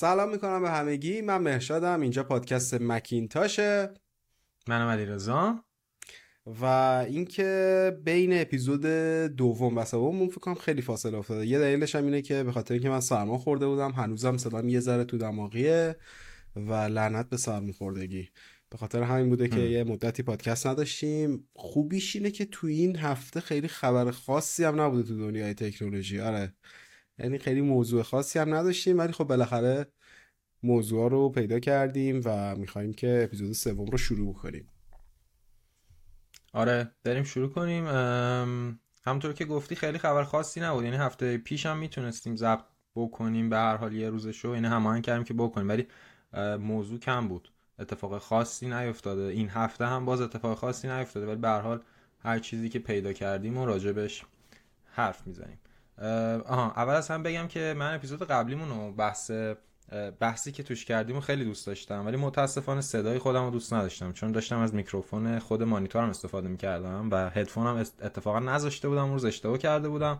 سلام می‌کنم به همگی. من مهشادم اینجا پادکست مکینتاشه. منم علی رضا و اینکه بین اپیزود دوم و سوم فکر کنم خیلی فاصله افتاده. یه دلیلش هم اینه که به خاطر اینکه من سرما خورده بودم هنوزم صدام یه ذره تو دماغیه و لعنت به سرما خوردگی. به خاطر همین بوده که یه مدتی پادکست نداشتیم. خوبیش اینه که تو این هفته خیلی خبر خاصی هم نبوده تو دنیای تکنولوژی. آره. یعنی خیلی موضوع خاصی هم نداشتیم ولی خب بالاخره موضوع رو پیدا کردیم و می‌خوایم که اپیزود سوم رو شروع کنیم آره بریم شروع کنیم. همونطور که گفتی خیلی خبر خاصی نبود. یعنی هفته پیش هم می‌تونستیم ضبط بکنیم به هر حال یه روزشو یعنی هماهنگ کردیم که بکنیم. ولی موضوع کم بود. اتفاق خاصی نیفتاده. این هفته هم باز اتفاق خاصی نیفتاده. ولی به هر حال هر چیزی که پیدا کردیم و راجبش حرف می‌زنیم. آها اول از همه بگم که من اپیزود قبلیمون رو بحث بحثی که توش کردیم و خیلی دوست داشتم ولی متاسفانه صدای خودم رو دوست نداشتم چون داشتم از میکروفون خود مانیتورم استفاده می‌کردم و هدفونم اتفاقا نذاشته بودم روز اشتباه کرده بودم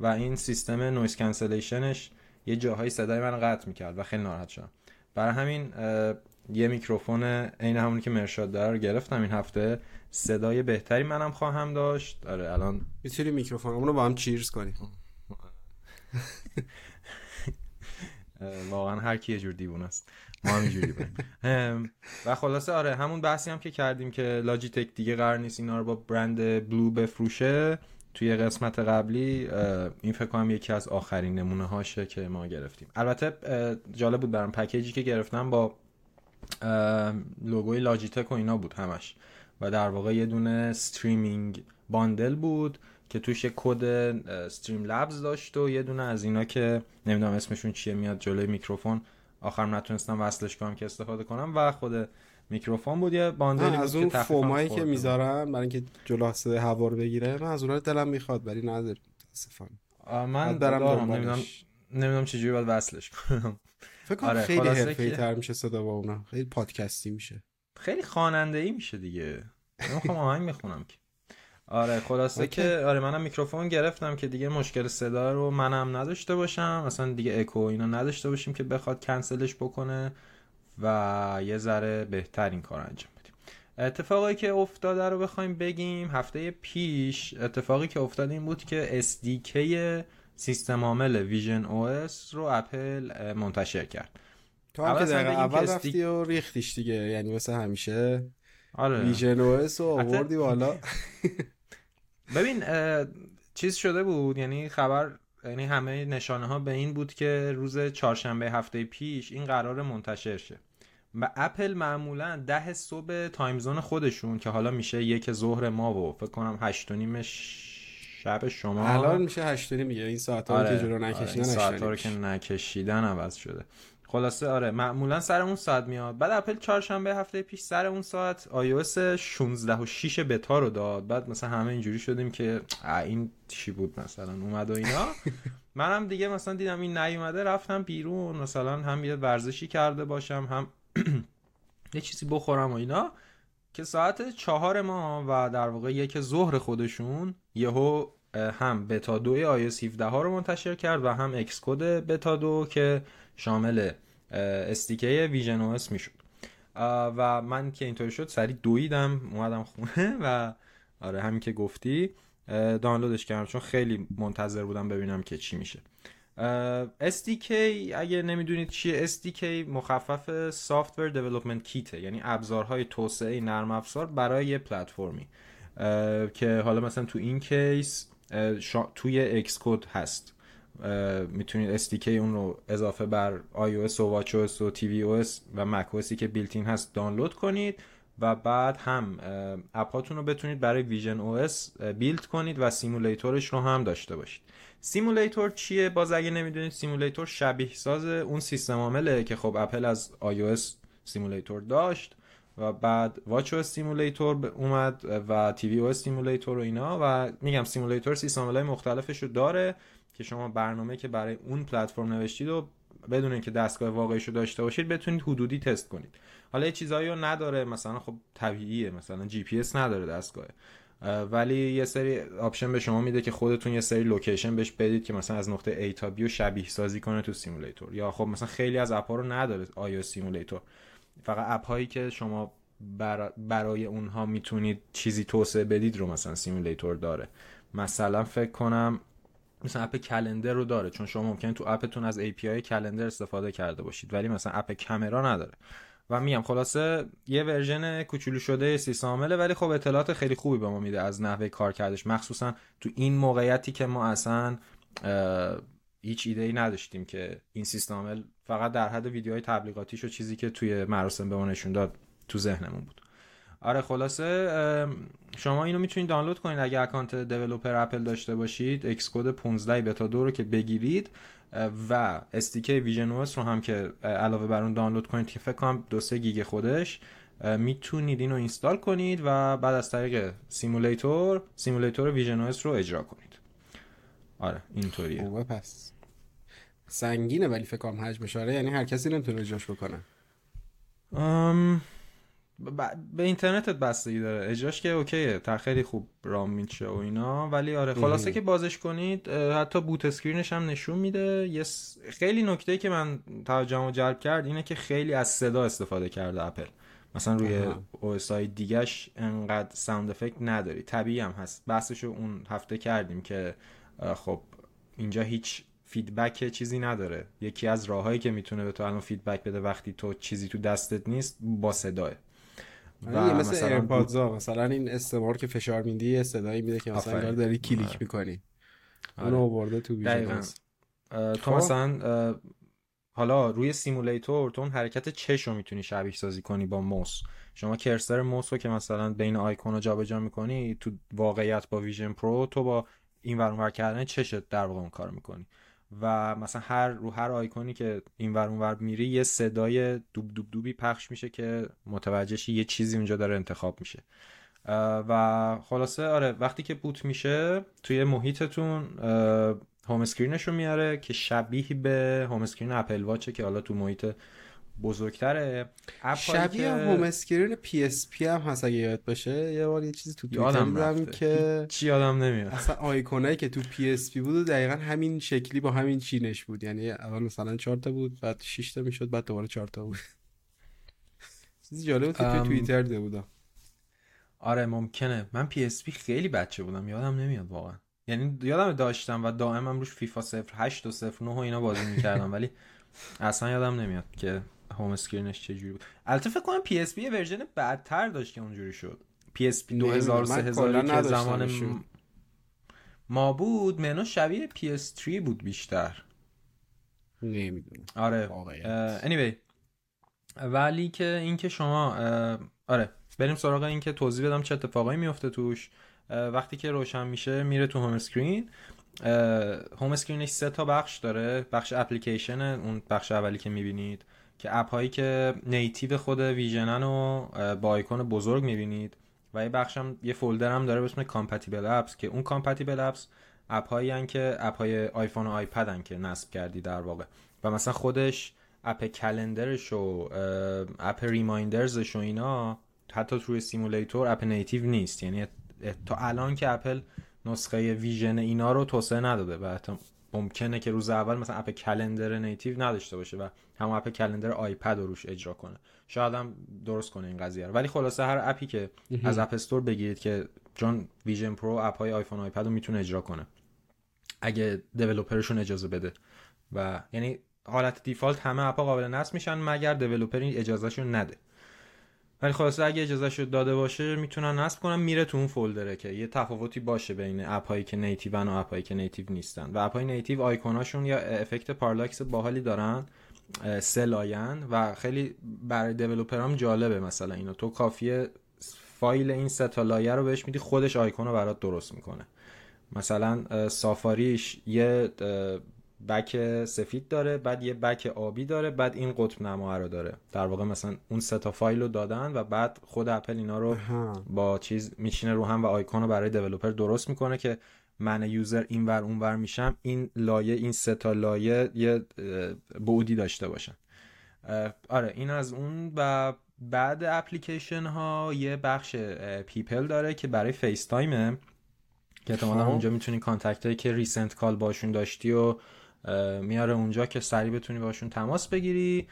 و این سیستم noise cancellation ش یه جاهایی صدای من قطع می‌کرد و خیلی ناراحت شدم. برای همین یه میکروفون عین همونی که مهرشاد داره رو گرفتم این هفته. صدای بهتری منم خواهم داشت. آره الان می‌تونی میکروفونمون رو با هم چیرز کنیم. واقعا هر کی یه جور دیوون است. ما هم اینجوری و خلاصه آره همون بحثی هم که کردیم که لاجیتک دیگه قرار نیست اینا رو با برند بلو بفروشه توی قسمت قبلی این فکر کنم یکی از آخرین نمونه هاشه که ما گرفتیم. البته جالب بود برام پکیجی که گرفتم با لوگوی Logitech و اینا بود همش. و در واقع یه دونه streaming bundle بود. که توش یه کد Streamlabs داشت و یه دونه از اینا که نمی‌دونم اسمشون چیه میاد جلوی میکروفون. آخرم نتونستم وصلش کنم که استفاده کنم و خود میکروفون بود. یه bundle ی از اون فومایی که می‌ذارم برای اینکه جلو صدای هوا رو بگیره من از اونها دلم می‌خواد ولی ندارم متاسفانه من دارم نمی‌دونم نمی‌دونم چجوری باید وصلش کنم. فکر کنم آره خیلی حرفه‌ای تر میشه صدا با اونا. خیلی پادکستی میشه. خیلی خواننده ای میشه دیگه. می‌خوام آهنگ می‌خونم که. آره خلاصه که آره منم میکروفون گرفتم که دیگه مشکل صدا رو منم نداشته باشم. مثلا دیگه اکو اینا نداشته باشیم که بخواد کنسلش بکنه و یه ذره بهتر این کار انجام بدیم. اتفاقی که افتاده رو بخوایم بگیم هفته پیش اتفاقی که افتاد این بود که SDK سیستم عامل visionOS رو اپل منتشر کرد. تو هم که اول رفتی و ریختیش دیگه. یعنی مثل همیشه آره. visionOS رو آوردی بالا. ببین چیز شده بود یعنی خبر یعنی همه نشانه ها به این بود که روز چهارشنبه هفته پیش این قرار منتشر شه و اپل معمولا ده صبح timezone خودشون که حالا میشه یک ظهر ما و فکر کنم هشت و نیم شب شما الان میشه هشت و نیم این ساعت ها آره. که جلو نکشیدن آره. ساعت ها رو که نکشیدن عوض شده خلاصه آره معمولا سر اون ساعت میاد. بعد اپل چهارشنبه هفته پیش سر اون ساعت iOS 16 و 6 بتا رو داد. بعد مثلا همه اینجوری شدیم که این چی بود مثلا؟ اومد و اینا. منم دیگه مثلا دیدم این نیومده رفتم بیرون. مثلا هم یه ورزشی کرده باشم هم یه چیزی بخورم و اینا. که ساعت چهار ما و در واقع یک ظهر خودشون یهو هم بتا دو iOS 17 ها رو منتشر کرد و هم اکس کد بتا دو که شامل استیکه ویژن او می‌شد. و من که اینطوری شد سریع دویدم اومدم خونه و آره همین که گفتی دانلودش کردم چون خیلی منتظر بودم ببینم که چی میشه. SDK اگه نمی‌دونید چیه SDK مخفف Software Development Kit یعنی ابزارهای توسعه نرم افزار برای یه پلتفرمی. که حالا مثلا تو این کیس توی Xcode هست. می‌تونید SDK اون رو اضافه بر iOS و watchOS و tvOS و macOSی که بیلتین هست دانلود کنید و بعد هم اپاتون رو بتونید برای ویژن OS بیلد کنید و سیمولیتورش رو هم داشته باشید. simulator چیه؟ باز اگه نمی‌دونید simulator شبیه ساز اون سیستم عامله که خب اپل از iOS simulator داشت و بعد watch simulator اومد و tvOS simulator و اینا و میگم simulator سیستم های مختلفش رو داره. که شما برنامه که برای اون پلتفرم نوشتید و بدون اینکه دستگاه واقعیش رو داشته باشید بتونید حدودی تست کنید. حالا چیزایی رو نداره مثلا خب طبیعیه مثلا جی پی اس نداره دستگاه. ولی یه سری option به شما میده که خودتون یه سری location بهش بدید که مثلا از نقطه A تا B رو شبیه سازی کنه تو simulator. یا خب مثلا خیلی از اپ ها رو نداره آیا simulator. فقط اپ هایی که شما برای اونها می‌تونید چیزی توسعه بدید رو مثلا simulator داره. مثلا فکر کنم مثلا اپ calendar رو داره چون شما ممکنه تو اپتون از API calendar استفاده کرده باشید ولی مثلا اپ کامرا نداره. و میگم خلاصه یه version کوچولو شده سیستم عامله ولی خب اطلاعات خیلی خوبی به ما میده از نحوه کار کردش. مخصوصا تو این موقعیتی که ما اصلا هیچ ایده ای نداشتیم که این سیستم فقط در حد ویدیوهای تبلیغاتیش و چیزی که توی مراسم به ما نشون داد تو ذهنمون بود. آره خلاصه شما اینو می‌تونید دانلود کنید اگه account developer اپل داشته باشید. Xcode 15 بتا 2 رو که بگیرید و SDK ویژن رو هم که علاوه بر اون دانلود کنید که فکر کنم دو سه گیگ خودش می‌تونید اینو install کنید و بعد از طریق simulator simulator ویژن رو اجرا کنید. آره اینطوریه. خوبه پس سنگینه ولی فکر کنم حجمش آره یعنی هر کسی نمی‌تونه اجراش بکنه. به اینترنتت بستگی داره. اجراش که OK ه. تا خیلی خوب run میشه و اینا. ولی آره خلاصه که بازش کنید حتی boot screen ش هم نشون میده. یه خیلی نکته که من توجهمو جلب کرد اینه که خیلی از صدا استفاده کرده اپل. مثلا روی OS های دیگش انقدر sound effect نداری. طبیعی هم هست. بحثشو اون هفته کردیم که خب اینجا هیچ feedback چیزی نداره. یکی از راههایی که می‌تونه به تو الان feedback بده وقتی تو چیزی تو دستت نیست با صداه. و مثل مثلا AirPods مثلا این stem ها رو که فشار میدی یه صدایی میده که مثلا انگار داری کلیک آره. می‌کنی. آره. اونو آورده تو تو خب. مثلا حالا روی simulator تو اون حرکت چش رو می‌تونی شبیه سازی کنی با موس شما cursor موس رو که مثلا بین آیکون رو جابجا می‌کنی تو واقعیت با ویژن پرو تو با این ور کردن چشت در واقع اون کار می‌کنی. و مثلا هر رو هر آیکونی که این ور اون ور میری یه صدای دوب دوب دوبی پخش میشه که متوجهش یه چیزی اونجا داره انتخاب میشه. و خلاصه آره وقتی که boot میشه توی محیطتون home screen ش رو میاره که شبیه به home screen اپل واچه که حالا تو محیط بزرگتره. شبیه که... home screen PSP هم هست اگه یاد باشه. یه بار یه چیزی تو توییتر دیدم که چی یادم نمیاد. اصلا آیکونایی که تو پی اس پی بود و دقیقا همین شکلی با همین چینش بود. یعنی اول مثلا 4 تا بود بعد 6 تا می‌شد بعد دوباره 4 تا بود. چیزی جالب بود که ام... توییتر دیده بودم. آره ممکنه. من پی اس پی خیلی بچه بودم. یادم نمیاد واقعا. یعنی یادم داشتم و دائما روش فیفا 08 و 09 و اینا بازی می‌کردم ولی اصلا یادم نمیاد که home screen ش چجوری بود. البته فکر کنم پی اس پی version بعدتر داشت که اونجوری شد. پی اس پی 2000 3000 که زمان ما بود منوش شبیه پی اس 3 بود بیشتر. نمی‌دونم. آره. anyway. ولی که اینکه شما آره بریم سراغ این که توضیح بدم چه اتفاقایی میفته توش. وقتی که روشن میشه میره تو home screen home screen ش سه تا بخش داره. بخش اپلیکیشن اون بخش اولی که می‌بینید. که اپ هایی که native خود ویژنن و با آیکون بزرگ می‌بینید و یه بخشم یه فولدر هم داره به اسم compatible apps که اون compatible apps اپ هایی که اپ های آیفون و آیپد که نصب کردی در واقع. و مثلا خودش اپ calendar ش و اپ reminders ش و اینا حتی توی simulator اپ native نیست. یعنی تا الان که اپل نسخه ویژن اینا رو توسعه نداده و ممکنه که روز اول مثلا اپ calendar native نداشته باشه و همون اپ calendar آیپد رو روش اجرا کنه. شاید هم درست کنه این قضیه رو. ولی خلاصه هر اپی که از اپ استور بگیرید که چون ویژن پرو اپ های آیفون آیپد رو می‌تونه اجرا کنه. اگه developer شون اجازه بده. و یعنی حالت default همه اپا قابل نصب میشن مگر developer اجازه‌شون نده. ولی خلاصه اگه اجازه شد داده باشه می‌تونن نصب کنن میره تو اون فولدره که یه تفاوتی باشه بین اپ هایی که native و اپ هایی که native نیستن. و اپ های native آیکوناشون یا effect parallax باحالی دارن سه لاین و خیلی برای developer ام جالبه مثلا اینو. تو کافیه فایل این سه تا لایه رو بهش میدی خودش آیکون رو برات درست می‌کنه. مثلا سافاریش یه back سفید داره بعد یه back آبی داره بعد این قطب نما رو داره. در واقع مثلا اون سه تا فایل رو دادن و بعد خود اپل اینا رو با چیز میشینه رو هم و آیکون رو برای developer درست می‌کنه که من user این ور اون ور میشم این لایه این سه تا لایه یه بعدی داشته باشن. آره این از اون و بعد اپلیکیشن ها یه بخش people داره که برای فیس تایمه که احتمالا خب. اونجا می‌تونی contact هایی که recent call باشون داشتی و میاره اونجا که سریع بتونی باشون تماس بگیری.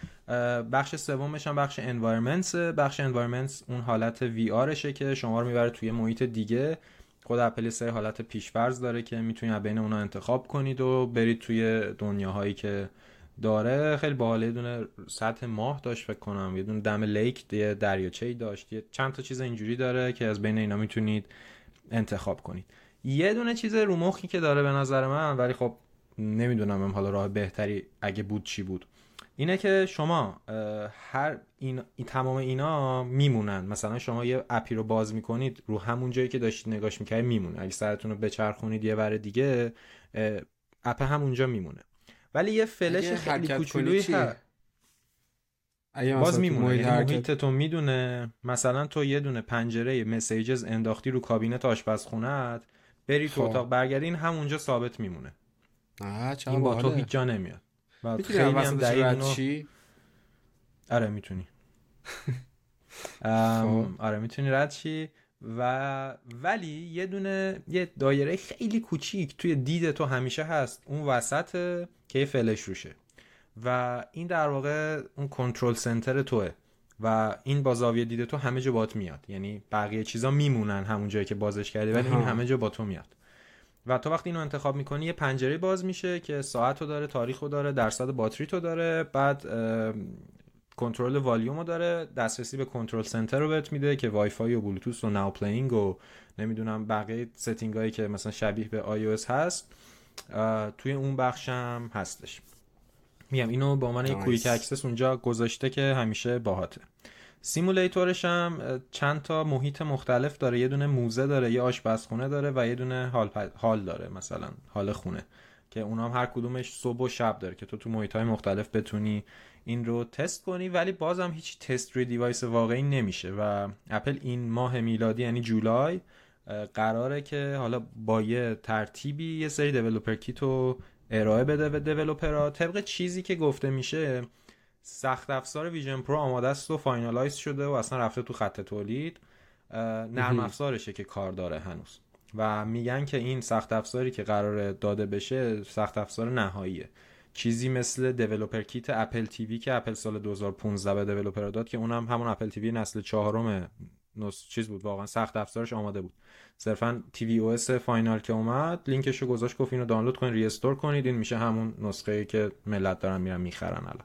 بخش سومش هم بخش environments بخش environments اون حالت VR شه که شما رو می‌بره توی محیط دیگه. خود اپل سه حالت پیشفرض داره که می‌تونی از بین اونا انتخاب کنید و برید توی دنیاهایی که داره. خیلی باحاله یه دونه سطح ماه داشت فکر کنم. یه دونه دم لیک یه دریاچه‌ای داشت. یه چند تا چیز اینجوری داره که از بین اینا می‌تونید انتخاب کنید. یه دونه چیز رو مخی که داره به نظر من ولی خب نمی‌دونم هم حالا راه بهتری اگه بود چی بود. اینه که شما هر این, تمام اینا میمونن. مثلا شما یه اپی رو باز می‌کنید رو همون جایی که داشتید نگاش می‌کردید میمونه. اگه سرتون رو بچرخونید یه بر دیگه اپ همونجا میمونه. ولی یه فلش خیلی کوچولویی هست باز میمونه. یعنی محیط تو می‌دونه. مثلا تو یه دونه پنجره مسیجز انداختی رو کابینت آشپزخونهت بری تو اتاق برگردین همونجا ثابت میمونه. این با تو هیچ جا نمیاد. خیلی هم دقیق چی؟ آره می‌تونی. آره می‌تونی رد چی و ولی یه دونه یه دایره خیلی کوچیک توی دید تو همیشه هست. اون وسط که یه فلش روشه. و این در واقع اون control center توه. و این با زاویه دید تو همه جا بات میاد. یعنی بقیه چیزا میمونن همون جایی که بازش کردی ولی این همه جا با تو میاد. و تو وقتی اینو انتخاب می‌کنی یه پنجره باز میشه که ساعت رو داره تاریخ رو داره درصد باتری تو داره بعد کنترل والیوم رو داره دسترسی به control center رو بهت میده که وای فای و بلوتوث و now playing و نمی‌دونم بقیه setting هایی که مثلا شبیه به آی هست توی اون بخشم هستش. میگم اینو با من یه quick access اونجا گذاشته که همیشه باهاته. simulator ش هم چند تا محیط مختلف داره. یه دونه موزه داره یه آشپزخونه داره و یه دونه حال, حال داره مثلا حال خونه که اونا هم هر کدومش صبح و شب داره که تو تو محیط های مختلف بتونی این رو تست کنی. ولی بازم هیچ تست روی device واقعی نمیشه و اپل این ماه میلادی یعنی جولای قراره که حالا با یه ترتیبی یه سری developer kit رو ارائه بده به developer ها طبق چیزی که گفته میشه سخت افزار ویژن پرو آماده است و finalize شده و اصلا رفته تو خط تولید. نرم افزارشه که کار داره هنوز. و میگن که این سخت افزاری که قرار داده بشه سخت افزار نهاییه. چیزی مثل developer kit اپل تیوی که اپل سال 2015 به developer داد که اونم همون اپل تیوی نسل چهارم نس چیز بود واقعا سخت افزارش آماده بود. صرفا تیوی او اس final که اومد لینکش رو گذاشت گفت اینو دانلود کنید restore کنید این میشه همون نسخه ای که ملت دارن میرن می‌خرن الان.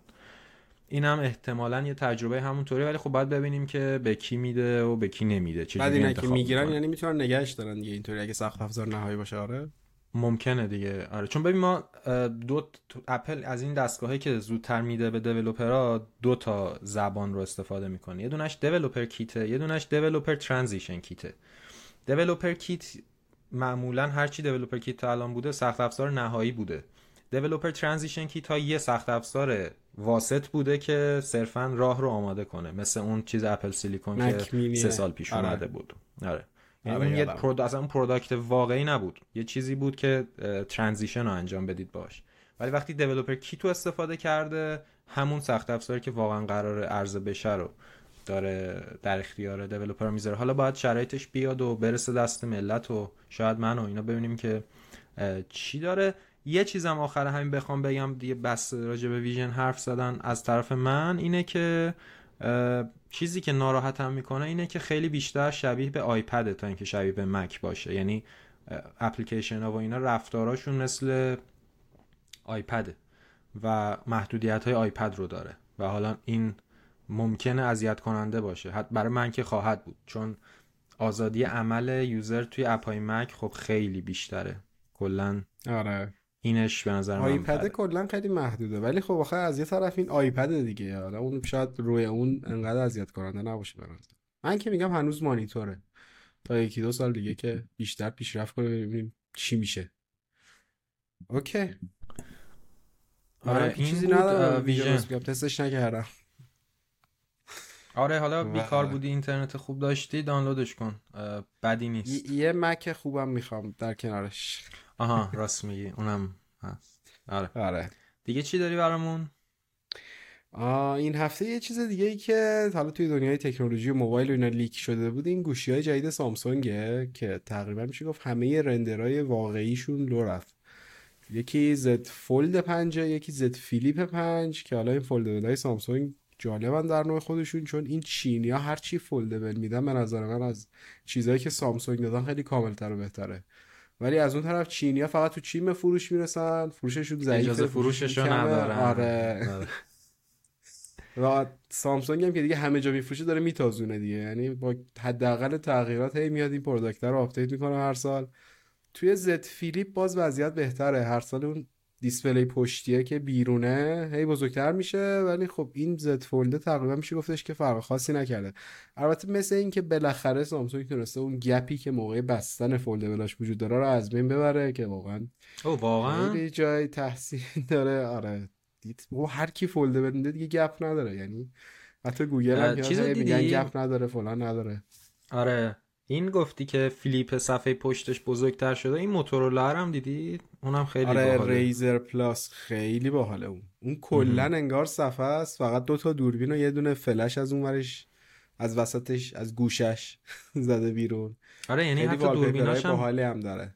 این هم احتمالا یه تجربه همونطوری ولی خب باید ببینیم که به کی میده و به کی نمیده چه بعد اینا که می‌گیرن یعنی می‌تونن نگهش دارن دیگه اینطوری اگه سخت افزار نهایی باشه آره. ممکنه دیگه آره. چون ببین ما دو اپل از این دستگاهی که زودتر میده به developer ها دو تا زبان رو استفاده می‌کنه. یه دونش developer kit ه یه دونش developer transition kit ه. developer kit معمولا هر چی developer kit تا الان بوده سخت افزار نهایی بوده. developer transition kit ها یه سخت افزار واسط بوده که صرفا راه رو آماده کنه. مثل اون چیز اپل سیلیکون که سه سال پیش آره. اومده بود. آره. یعنی اون یه prod... اصلا اون product واقعی نبود. یه چیزی بود که transition رو انجام بدید باش. ولی وقتی developer kit و استفاده کرده همون سخت افزاری که واقعا قرار عرضه بشه رو داره در اختیار دیولپر می‌ذاره. حالا باید شرایطش بیاد و برسه دست ملت و شاید من و اینا ببینیم که چی داره. یه چیزم آخر همین بخوام بگم دیگه بس راجع به ویژن حرف زدن از طرف من اینه که چیزی که ناراحتم می‌کنه اینه که خیلی بیشتر شبیه به آیپد تا اینکه شبیه به مک باشه. یعنی اپلیکیشن ها و اینا رفتاراشون مثل آیپد و محدودیت های آیپد رو داره و حالا این ممکنه اذیت کننده باشه. حتی برای من که خواهد بود چون آزادی عمل یوزر توی اپای مک خب خیلی بیشتره. کلا آره. اینش به نظر من آیپد کلا خیلی محدوده. ولی خب آخه از یه طرف این آیپد دیگه. حالا اون شاید روی اون انقدر اذیت کننده نباشه به من که میگم هنوز مانیتوره. تا یکی دو سال دیگه که بیشتر پیشرفت کنه ببینیم چی میشه. OK. آره این چیزی ندارم. Vision تستش نکردم. آره حالا بیکار بودی اینترنت خوب داشتی دانلودش کن. بدی نیست. ی- یه مک خوبم می‌خوام در کنارش. آها راست میگی اونم هست. آره. آره. دیگه چی داری برامون؟ این هفته یه چیز دیگه ای که حالا توی دنیای تکنولوژی و موبایل و اینا leak شده بود این گوشی های جدید سامسونگه که تقریبا میشه گفت همه render های واقعیشون لو رفت. یکی Z Fold پنج یکی Z Flip پنج که حالا این Fold های سامسونگ جالبن در نوع خودشون چون این چینی ها هر چی foldable میدن به نظر من از چیزهایی که سامسونگ دادن خیلی کاملتر و بهتره. ولی از اون طرف چینی ها فقط تو چین فروش می‌رسن فروششون ضعیفه اجازه فروششون ندارن. آره, آره. و سامسونگ هم که دیگه همه جا میفروشه داره میتازونه دیگه. یعنی با حداقل تغییرات هی میاد این product رو update می‌کنه هر سال. توی Z Flip باز وضعیت بهتره. هر سال اون display پشتیه که بیرونه. هی بزرگتر میشه ولی خب این Z Fold ه تقریبا میشه گفتش که فرق خاصی نکرده. البته مثل این که بالاخره سامسونگ تونسته اون gap ی که موقع بستن foldable هاش وجود داره رو از بین ببره که واقعا او واقعا؟ جای تحسین داره. آره. دید و هر کی فولده بنده دیگه gap نداره. یعنی حتی گوگل هم چیز میگن gap نداره فلان نداره. آره. این گفتی که فیلیپ صفحه پشتش بزرگتر شده این موتورولا هم دیدی؟ اونم خیلی آره باحاله. ریزر پلاس خیلی باحاله اون. اون کلا انگار صفحه است فقط دو تا دوربین و یه دونه فلش از اون ورش از وسطش از گوشش زده بیرون. آره یعنی حتی دوربیناش هم باحالی هم داره.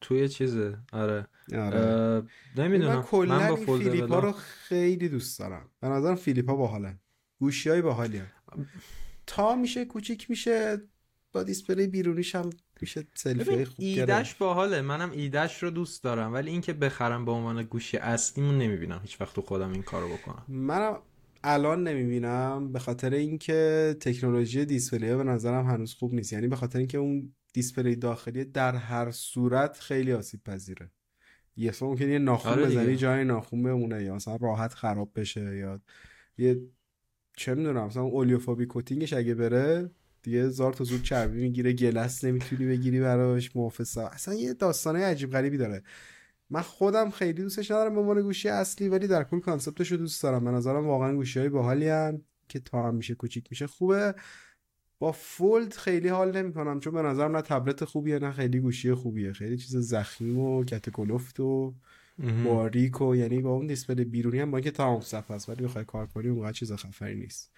توی چیزه. آره, آره. نمی‌دونم. من کلا فیلیپا رو خیلی دوست دارم. به نظرم فیلیپا باحالن گوشی های باحالی تا میشه کوچیک میشه با display بیرونیش هم میشه سلفی خوب ایدش باحاله. منم ایدش رو دوست دارم ولی اینکه بخرم به عنوان گوشی اصلیمون نمی‌بینم. هیچ وقت تو خودم این کارو بکنم. منم الان نمی‌بینم به خاطر اینکه تکنولوژی display به نظرم هنوز خوب نیست. یعنی به خاطر اینکه اون display داخلی در هر صورت خیلی آسیب پذیره یه اصلا ممکنه یه ناخون آره. بزنی جای ناخون بمونه یا مثلا راحت خراب بشه یا یه چه می‌دونم مثلا اولیوفوبی کوتینگش اگه بره دیگه زار تا زود چربی می‌گیره گلس نمی‌تونی بگیری براش محافظ اصلا یه داستانه عجیب غریبی داره. من خودم خیلی دوستش ندارم به عنوان گوشی اصلی ولی در کل کانسپتش رو دوست دارم. به نظرم واقعا گوشی های باحالی که تا هم میشه کوچیک میشه خوبه. با فولد خیلی حال نمی‌کنم چون به نظرم نه تبلت خوبیه نه خیلی گوشی خوبیه. خیلی چیز زخیم و کتکلفت و باریک و یعنی با اون display بیرونی هم با اینکه تمام صفحه است ولی بخوای کار کنی اونقدر چیز خفنی نیست.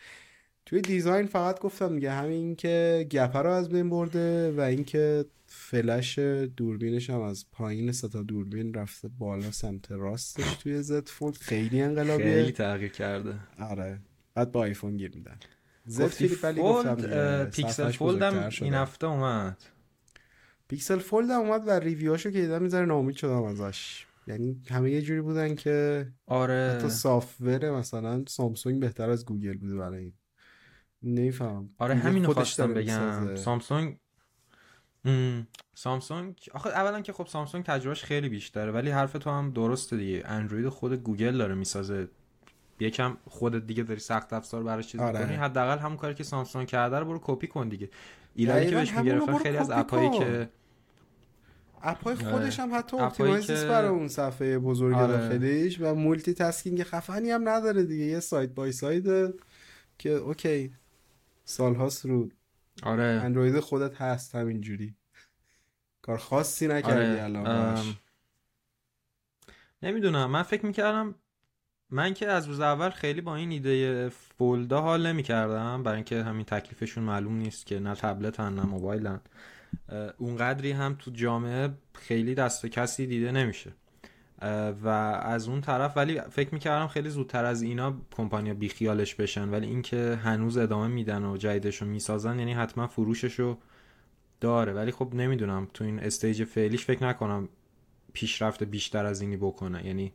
توی design فقط گفتم دیگه همین که gap ه رو از بین برده و اینکه فلش دوربینش هم از پایین سه تا دوربین رفته بالا سمت راستش توی Z Fold خیلی انقلابیه. خیلی تغییر کرده. آره. بعد با آیفون گیر میدن. Z گفتی Flip ولی گفتم Fold اه، Pixel Fold هم. این هفته اومد. Pixel Fold هم اومد و review هاشو که دیدم یه ذره ناامید شدم ازش. یعنی همه یه جوری بودن که آره. حتی software مثلا سامسونگ بهتر از گوگل بوده برای این نمی‌فهمم آره خودش خواستم بگم. سامسونگ ام، سامسونگ آخه اولا که خب سامسونگ تجربهش خیلی بیشتره ولی حرف تو هم درسته دیگه اندروید خود گوگل داره می‌سازه یکم خودت دیگه داری سخت افزار براش چیز آره. حداقل همون کاری که سامسونگ کرده رو برو کپی کن دیگه ایرادی که بهش می‌گرفتن خیلی از app ایی. که app ای خودش هم حتی optimize نیست که- برای اون صفحه بزرگ آره. داخلیش و multitasking خفنی هم نداره دیگه یه side by side که OK سالهاست رو آره. اندروید خودت هست همینجوری. کار خاصی نکردی آره الان ام،. نمی‌دونم. من فکر می‌کردم من که از روز اول خیلی با این ایده fold ا حال نمی‌کردم. برای اینکه همین تکلیفشون معلوم نیست که نه تبلتن نه موبایلن اه، اونقدری هم تو جامعه خیلی دست کسی دیده نمیشه. و از اون طرف ولی فکر می‌کردم خیلی زودتر از اینا کمپانیا بیخیالش بشن ولی اینکه هنوز ادامه میدن و جدیدش رو می‌سازن یعنی حتما فروشش رو داره. ولی خب نمی‌دونم تو این stage فعلیش فکر نکنم پیشرفت بیشتر از اینی بکنه. یعنی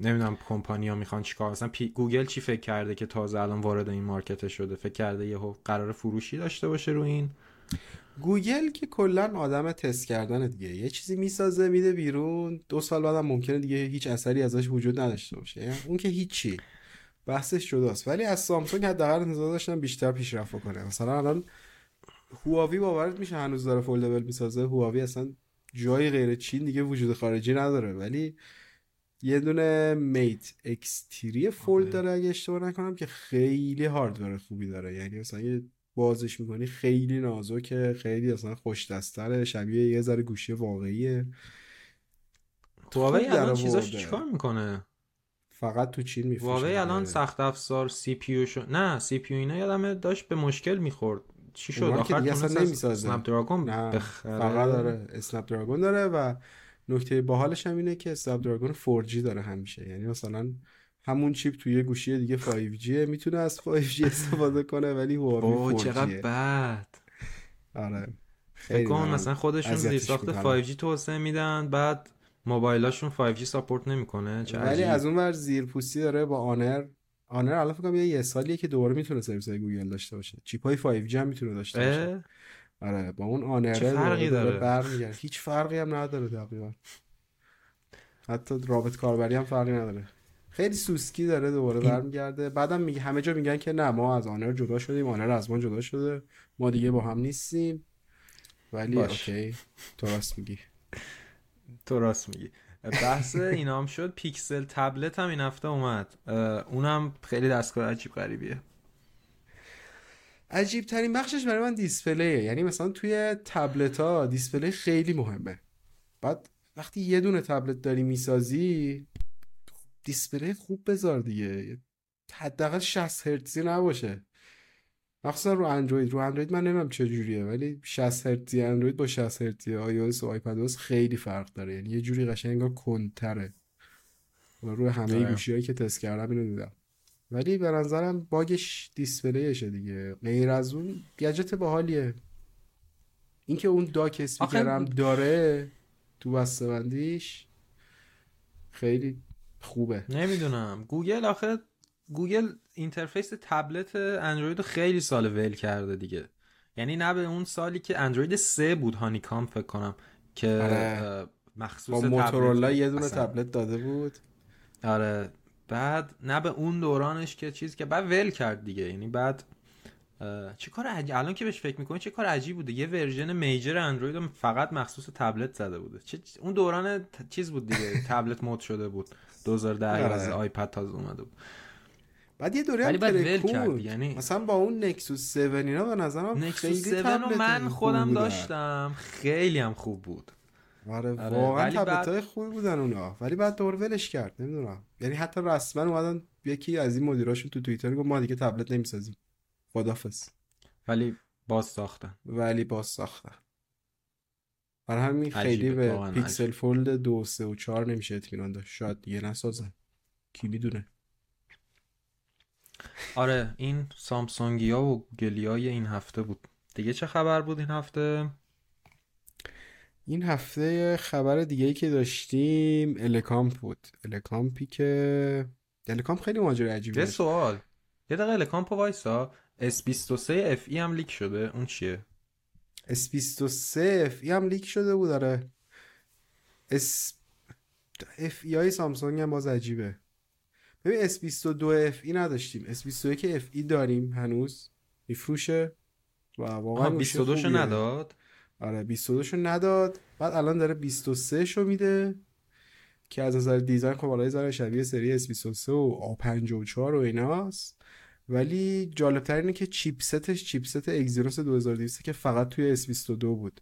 نمی‌دونم کمپانیا می‌خوان چیکار مثلا پی- گوگل چی فکر کرده که تازه الان وارد این market شده؟ فکر کرده یهو قرار فروشی داشته باشه رو این؟ گوگل که کلا آدم تست کردن دیگه. یه چیزی می‌سازه میده بیرون. دو سال بعدم ممکنه دیگه هیچ اثری ازش وجود نداشته باشه. یعنی اون که هیچی. بحثش جداست. ولی از سامسونگ حداقل انتظار داشتم بیشتر پیشرفت کنه مثلا الان هواوی باورت میشه هنوز داره foldable می‌سازه. هواوی اصلا جای غیر چین دیگه وجود خارجی نداره. ولی یه دونه Mate X Three Fold آره. داره اگه اشتباه نکنم که خیلی hardware خوبی داره. یعنی مثلا یه بازش می‌کنی خیلی نازکه خیلی اصلا خوش دستره شبیه یه ذره گوشی واقعیه. هواوی الان چیزاش. چیکار می‌کنه؟ فقط تو چین میفروشه. هواوی الان سخت افزار CPU شو نه CPU اینا یادم داشت به مشکل می‌خورد. چی شد؟ آخر دیگه اصلا نمی‌سازه Snapdragon نه فقط داره Snapdragon داره و نکته باحالش هم اینه که Snapdragon 4G داره همیشه. یعنی مثلا همون chip توی یه گوشی دیگه 5G می‌تونه از 5G استفاده کنه ولی هواوی 4G چقدر بد. آره. فکر کنم مثلا خودشون زیر ساخت 5G توسعه میدن بعد موبایلاشون 5G support نمی‌کنه. ولی از اون ور زیر پوستی داره با آنر. آنر الان فکر کنم یه سالیه که دوباره می‌تونه سرویس های گوگل داشته باشه. chip های 5G هم می‌تونه داشته باشه. آره با اون آنر چه فرقی داره, داره؟ هیچ فرقی هم نداره تقریبا. حتی رابط کاربری هم فرقی نداره. خیلی سوسکی داره دوباره برمیگرده. بعدم میگه همه جا میگن که نه ما از آنر جدا شدیم آنر از ما جدا شده. ما دیگه با هم نیستیم. ولی باش. OK تو راست میگی. تو راست میگی. بحث اینا هم شد. Pixel Tablet هم این هفته اومد. اونم خیلی دستگاه عجیب غریبیه. عجیب ترین بخشش برای من display ه. یعنی مثلا توی تبلت ها display خیلی مهمه. بعد وقتی یه دونه تبلت داری می‌سازی display خوب بذار دیگه. حداقل 60 هرتزی نباشه. مخصوصا رو اندروید. رو اندروید من نمی‌دونم چه جوریه ولی 60 هرتزی اندروید با 60 هرتزی iOS و iPad خیلی فرق داره. یعنی یه جوری قشنگ کندتره روی همه آره. گوشیایی که تست کردم اینو دیدم. ولی به نظرم باگش display شه دیگه. غیر از اون گجت باحالیه. اینکه اون dock speaker م داره تو بسته‌بندیش خیلی خوبه. نمی‌دونم. گوگل آخه گوگل interface تبلت اندروید خیلی سال ول کرده دیگه. یعنی نه به اون سالی که اندروید سه بود Honeycomb فکر کنم که آره. مخصوص با موتورولا یه دونه تبلت داده بود. آره. بعد نه به اون دورانش که چیز که بعد ول کرد دیگه. یعنی بعد چه کار عجیب الان که بهش فکر می‌کنی چه کار عجیب بوده. یه ورژن میجر اندروید فقط مخصوص تبلت زده بوده. چه... اون دوران چیز بود دیگه. تبلت مود شده بود. 2010 از آیپد تازه اومده بود. بعد یه دوره هم کرد یعنی مثلا با اون نکسوس 7 اینا به نظرم نکسوس 7 رو من خودم داشتم. خیلی هم خوب بود. آره, آره واقعا تبلت های خوبی بودن اونا. ولی بعد دور ولش کرد نمی‌دونم. یعنی حتی رسما اومدن یکی از این مدیراشون تو توییتر گفت ما دیگه تبلت نمی‌سازیم. خدافظ. ولی باز ساختن. ولی باز ساختن. برای همین خیلی به Pixel Fold دو سه و چهار نمیشه اطمینان داشت. شاید دیگه نسازن. کی می‌دونه؟ آره این سامسونگیا و گوگلیای این هفته بود. دیگه چه خبر بود این هفته؟ این هفته خبر دیگه ای که داشتیم الکامپ بود. الکامپی که الکامپ خیلی ماجرا عجیبه یه سوال. یه دقیقه الکامپ وایسا. S23 FE هم leak شده. اون چیه؟ S23 FE هم leak شده بود داره S FE های سامسونگ هم باز عجیبه. ببین S22 FE نداشتیم. S21 FE داریم هنوز. میفروشه. و واقعا 22 شو نداد؟ آره 22 شو نداد. بعد الان داره 23 شو میده که از نظر دیزاین خب بالای زره شبیه سری S23 و A54 و ایناست. ولی جالب اینه که چیپستش چیپست اگزینوس 2200 که فقط توی S22 بود.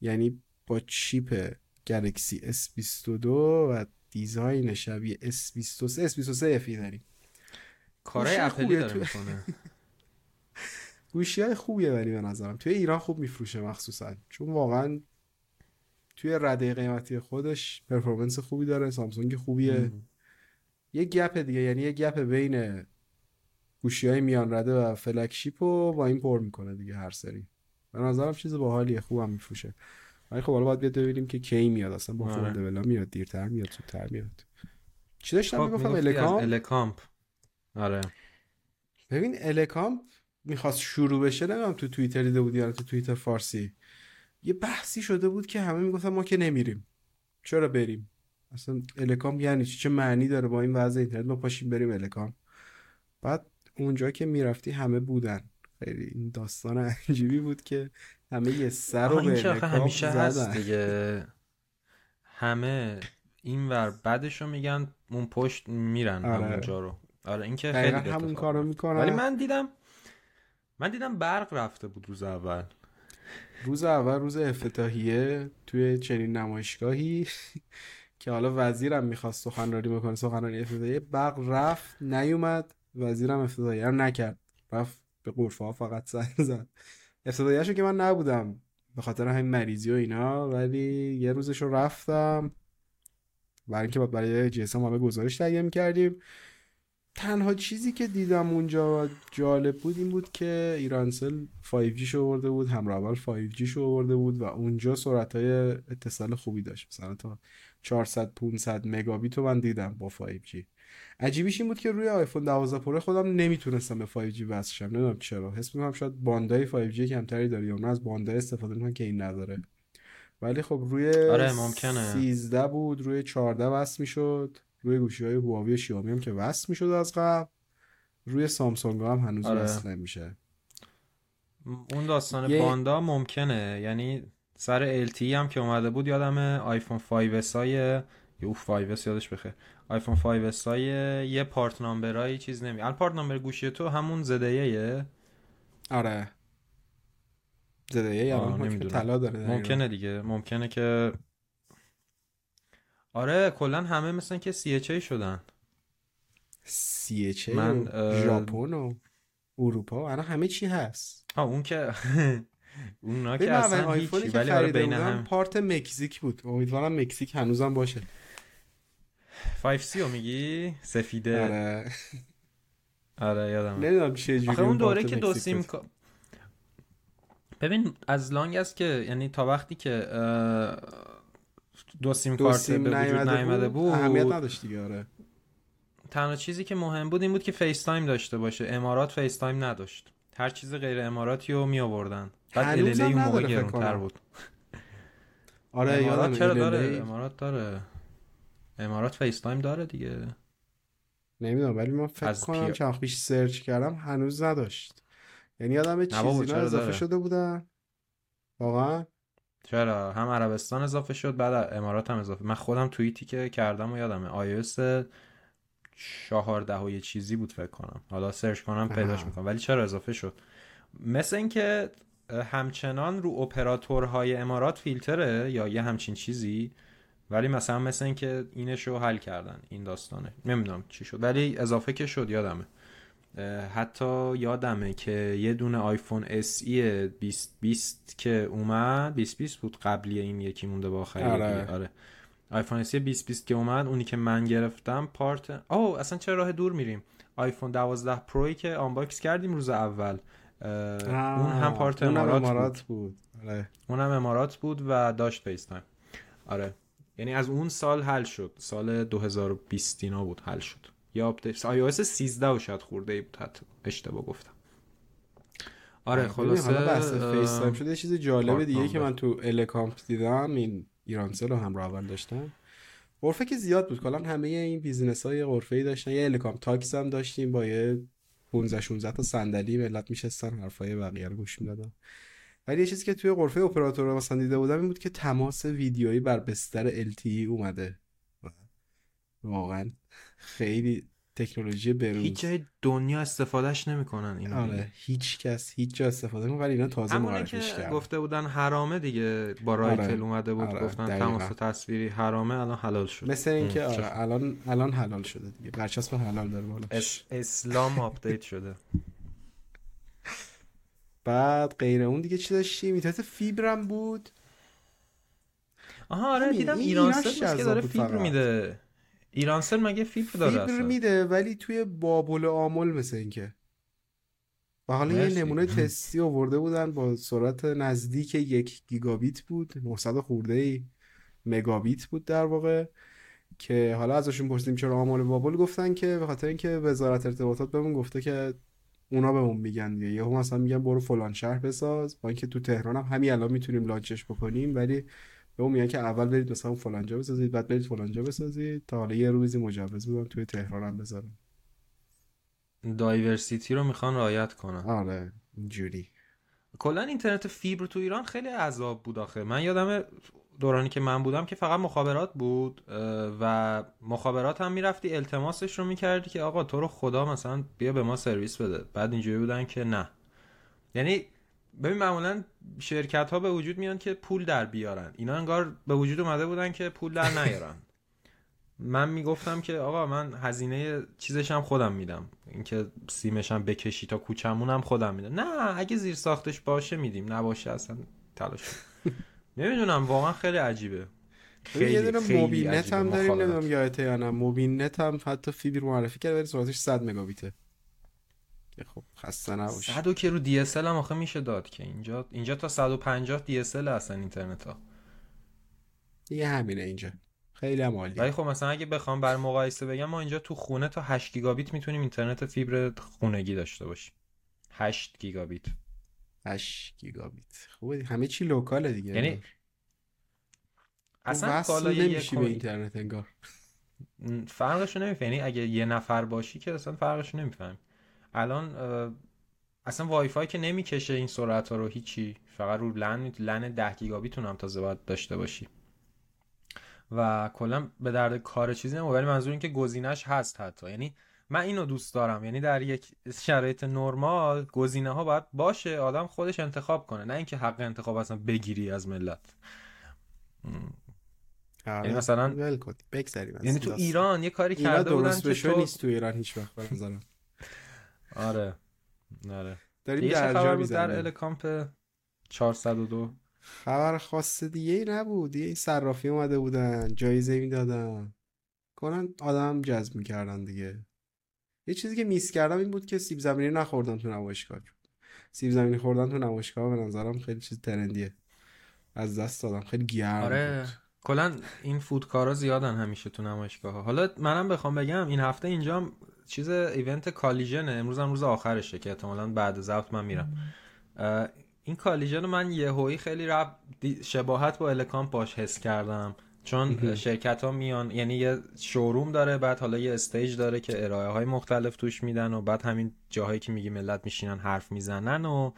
یعنی با چیپ گلکسی S22 و دیزاین شبیه S23 S23 FE داریم. کارهای اپلی داره می‌کنه. گوشی های خوبیه ولی به نظرم. توی ایران خوب میفروشه مخصوصا. چون واقعا توی رده قیمتی خودش performance خوبی داره سامسونگ خوبیه. یه gap دیگه یعنی یه gap بین گوشی های میان رده و flagship رو با این پر می‌کنه دیگه هر سری. به نظرم چیز باحالیه خوبم میفروشه. ولی خب حالا باید بیاد ببینیم که کی میاد. اصلا با Fold آره. میاد دیرتر میاد زودتر میاد. چی داشتم خب می‌گفتم؟ الکامپ الکامپ آره. ببین الکامپ می‌خواست شروع بشه نمی‌دونم تو توییتر دیده بودی یا تو توییتر فارسی. یه بحثی شده بود که همه می‌گفتن ما که نمیریم. چرا بریم؟ اصلا الکام یعنی چی؟ چه معنی داره با این وضع اینترنت؟ ما پاشیم بریم الکام بعد اونجا که می‌رفتی همه بودن. خیلی این داستان عجیبی بود که همه یه سر رو به همیشه هست دیگه. همه این ور بعدش رو میگن اون پشت میرن آره. همونجا رو. آره این که خیلی همون کارو می‌کنن. ولی من دیدم من دیدم برق رفته بود روز اول. روز اول روز افتتاحیه توی چنین نمایشگاهی که حالا وزیرم می‌خواست سخنرانی بکنه سخنرانی افتتاحیه برق رفت نیومد. وزیرم افتتاحیه رو نکرد. رفت به قرفه ها فقط زنگ زد. افتتاحیه‌شو که من نبودم. به خاطر همین مریضی و اینا. ولی یه روزش رو رفتم. برای اینکه برای جسم همه گزارش تهیه می‌کردیم. تنها چیزی که دیدم اونجا جالب بود این بود که ایرانسل 5G شو آورده بود. همراه اول 5G شو آورده بود و اونجا سرعت های اتصال خوبی داشت. مثلا تا 400 500 مگابیت رو من دیدم با 5G عجیبیش این بود که روی آیفون 12 پرو خودم نمی‌تونستم به 5G وصل شم. نمی‌دونم چرا. حس می‌کنم شاید باندای 5G کمتری داره یا از باندای استفاده می‌کنن که این نداره. ولی خب روی آره ممکنه. 13 بود روی 14 وصل می‌شد. روی گوشی های هواوی شیائومی هم که وصل می‌شد از قبل. روی سامسونگ هم هنوز آره. وصل نمیشه. اون داستان یه... باندا ممکنه. یعنی سر LTE هم که اومده بود یادم آیفون 5S های یه 5S یادش بخیر. آیفون 5S های یه پارت نامبرای چیز نمی الان پارت نامبر گوشی تو همون زده یه. آره. زده یه الان طلا داره ممکنه دیگه. ممکنه که آره کلا همه مثلا که سی شدن. سی من ژاپن و اروپا الان همه چی هست. آه اون که اونا که اصلا هیچی ولی آره بین هم پارت مکزیک بود. امیدوارم مکزیک هنوزم باشه. 5C رو میگی؟ سفیده. آره. آره یادم نمی‌دونم چه جوری اون دوره که دو سیم ببین از لانگ است که یعنی تا وقتی که دو سیم کارت به وجود نیامده بود اهمیت نداشت دیگه آره. تنها چیزی که مهم بود این بود که FaceTime داشته باشه. امارات FaceTime نداشت. هر چیز غیر اماراتی رو می آوردن. بعد ال اون موقع گرونتر بود. آره یادم چرا داره؟ امارات داره. امارات FaceTime داره دیگه. نمی‌دونم ولی من فکر کنم پی... چند پیش سرچ کردم هنوز نداشت. یعنی آدم چیزی اضافه شده بودن؟ واقعا؟ چرا؟ هم عربستان اضافه شد بعد امارات هم اضافه. من خودم توییتی که کردم و یادمه. آیوس چهارده و یه چیزی بود فکر کنم. حالا سرچ کنم پیداش می‌کنم. ولی چرا اضافه شد؟ مثل اینکه همچنان رو اپراتورهای امارات فیلتره یا یه همچین چیزی؟ ولی مثلا مثل اینکه اینشو حل کردن این داستانه نمی‌دونم چی شد ولی اضافه که شد یادمه حتی یادمه که یه دونه آیفون SE 2020 که اومد 2020 بود قبلی این یکی مونده با خرید آره. آره. آیفون SE 2020 که اومد اونی که من گرفتم part او اصلا چرا راه دور میریم آیفون 12 پروی که unbox کردیم روز اول اون هم part امارات, امارات بود, بود. آره. اونم امارات بود و داشت FaceTime آره یعنی از اون سال حل شد. سال 2020 اینا بود حل شد. یا آپدیت iOS 13 و شاید خورده ای بود حتی. اشتباه گفتم. آره خلاصه حالا بحث FaceTime شده یه چیز جالب دیگه که من تو الکامپ دیدم این ایرانسل رو هم اول داشتم. غرفه که زیاد بود. کلا همه این business های غرفه ای داشتن. یه Elecomp Talks هم داشتیم با یه 15 16 تا صندلی. ملت میشستن حرفای بقیه رو گوش می‌دادن. ولی یه چیزی که توی غرفه اپراتور مثلا دیده بودم این بود که تماس ویدیویی بر بستر LTE اومده. واقعا خیلی تکنولوژی بروز هیچ جای دنیا استفادهش نمی‌کنن اینا آره هیچ کس هیچ جا استفاده نمی‌کنه ولی اینا تازه معرفیش کردن. گفته بودن حرامه دیگه با رایتل آره. اومده بود آره. گفتن تماس تصویری حرامه الان حلال شد مثل اینکه آره الان الان حلال شده دیگه. برچسب حلال داره بالا اس... اسلام آپدیت شده. بعد غیر اون دیگه چی داشتیم اینترنت فیبرم بود. آها آره دیدم ایران که داره فیبر میده. ایرانسل مگه فیبر داره فیبر میده ولی توی بابل آمل مثل اینکه. و حالا یه نمونه تستی آورده بودن با سرعت نزدیک یک گیگابیت بود 900 خورده ای مگابیت بود در واقع که حالا ازشون پرسیدیم چرا آمال بابل گفتن که به خاطر اینکه وزارت ارتباطات بهمون گفته که اونا بهمون میگن دیگه. یهو مثلا میگن برو فلان شهر بساز. با اینکه تو تهران هم همین الان می‌تونیم لانچش بکنیم ولی به اون میگن که اول برید مثلا فلانجا بسازید بعد برید فلانجا بسازید تا حالا یه روزی مجوز بدن توی تهران هم بذارن. دایورسیتی رو می‌خوان رعایت کنن. آره اینجوری. کلا اینترنت فیبر تو ایران خیلی عذاب بود آخه. من یادم دورانی که من بودم که فقط مخابرات بود و مخابرات هم می‌رفتی التماسش رو می‌کردی که آقا تو رو خدا مثلا بیا به ما سرویس بده. بعد اینجوری بودن که نه. یعنی ببین معمولا شرکت ها به وجود میان که پول در بیارن. اینا انگار به وجود اومده بودن که پول در نیارن. من می‌گفتم که آقا من هزینه چیزشم خودم میدم. اینکه سیمشم بکشی تا کوچمونم خودم میدم. نه اگه زیر ساختش باشه میدیم. نباشه اصلا تلاش. نمی‌دونم واقعا خیلی عجیبه. خیلی یه دونه موبیل نت هم داریم نمی‌دونم یادته یا نه. موبیل نت هم حتی فیبر معرفی کرده ولی سرعتش 100 مگابیته. که خب خسته نباشه 100 که رو DSL هم آخه میشه داد که. اینجا اینجا تا 150 DSL هستن اینترنت ها. دیگه همینه اینجا. خیلی هم عالی ولی خب مثلا اگه بخوام بر مقایسه بگم ما اینجا تو خونه تا 8 گیگابیت می‌تونیم اینترنت فیبر خونگی داشته باشیم. 8 گیگابیت. 8 گیگابیت. خوبه همه چی local ه دیگه یعنی اصلا بالای نمیشی به اینترنت انگار. فرقشو نمی‌فهمی. یعنی اگه یه نفر باشی که اصلا فرقشو نمی‌فهمی. الان اصلا وای فای که نمی‌کشه این سرعت ها رو هیچی. فقط رو لن لن 10 گیگابیتون هم تازه باید داشته باشی. و کلا به درد کار چیزی نمو ولی منظور این که گزینش هست حتی. یعنی من اینو دوست دارم. یعنی در یک شرایط نرمال گزینه ها باید باشه آدم خودش انتخاب کنه. نه اینکه حق انتخاب اصلا بگیری از ملت. آره. یعنی مثلا بگذریم یعنی تو ایران یه کاری کرده بودن که تو نیست تو ایران هیچ وقت به آره. آره. داریم درجا در الکامپ 402 خبر خاص دیگه ای نبود. یه این صرافی اومده بودن جایزه می‌دادن. کنن آدم جذب می‌کردن دیگه. یه چیزی که میس کردم این بود که سیب زمینی نخوردن تو نمایشگاه. سیب زمینی خوردن تو نمایشگاه به نظرم خیلی چیز ترندیه. از دست دادم. خیلی گرم آره. کلا این food car ا زیادن همیشه تو نمایشگاه حالا منم بخوام بگم این هفته اینجا چیز event Collision ه. امروز هم روز آخرشه که احتمالاً بعد ضبط من میرم. این Collision من یهویی خیلی رب شباهت با الکامپ باش حس کردم. چون شرکت ها میان یعنی یه showroom داره بعد حالا یه stage داره که ارائه های مختلف توش میدن و بعد همین جاهایی که میگی ملت میشینن حرف می‌زنن و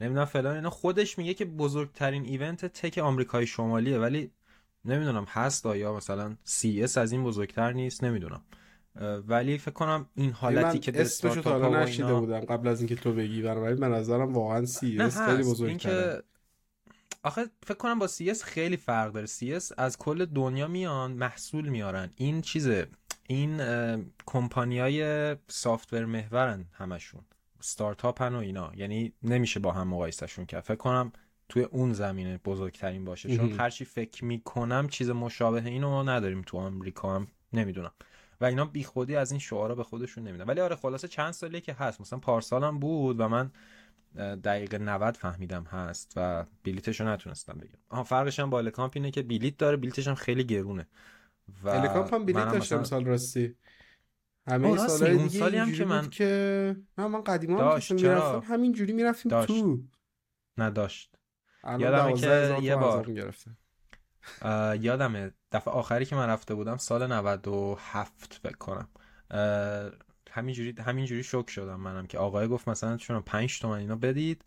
نمی‌دونم فلان اینا. خودش میگه که بزرگترین event tech آمریکای شمالیه ولی نمی‌دونم هست یا مثلا CES از این بزرگتر نیست نمی‌دونم. ولی فکر کنم این حالتی که اسمشو تا حالا نشنیده بودم قبل از اینکه تو بگی برای به نظرم واقعا CES خیلی بزرگتره. آخه فکر کنم با CES خیلی فرق داره. سی اس از کل دنیا میان محصول میارن. این چیزه. این کمپانیای software محورن همشون. ستارتاپ و اینا. یعنی نمیشه با هم مقایسهشون کرد. فکر کنم توی اون زمینه بزرگترین باشه. چون هرچی فکر می‌کنم چیز مشابه اینو نداریم تو آمریکا هم. نمی‌دونم. و اینا بیخودی از این شعارا به خودشون نمیدن. ولی آره خلاصه چند سالیه که هست. مثلا پارسالم بود و من دقیقه 90 فهمیدم هست و بلیتشو نتونستم بگم آها فرقش هم با الکامپ اینه که بلیت داره بلیتش هم خیلی گرونه. و الکامپ هم بلیت داشتم سال راستی. همه سال اون سالی هم که من که نه من قدیما هم می‌رفتم همین جوری می‌رفتیم داشت. تو. نداشت یادمه که یه بار یادمه دفعه آخری که من رفته بودم سال 97 فکر کنم. همینجوری همینجوری شوک شدم منم که آقای گفت مثلا چون 5 تومن اینا بدید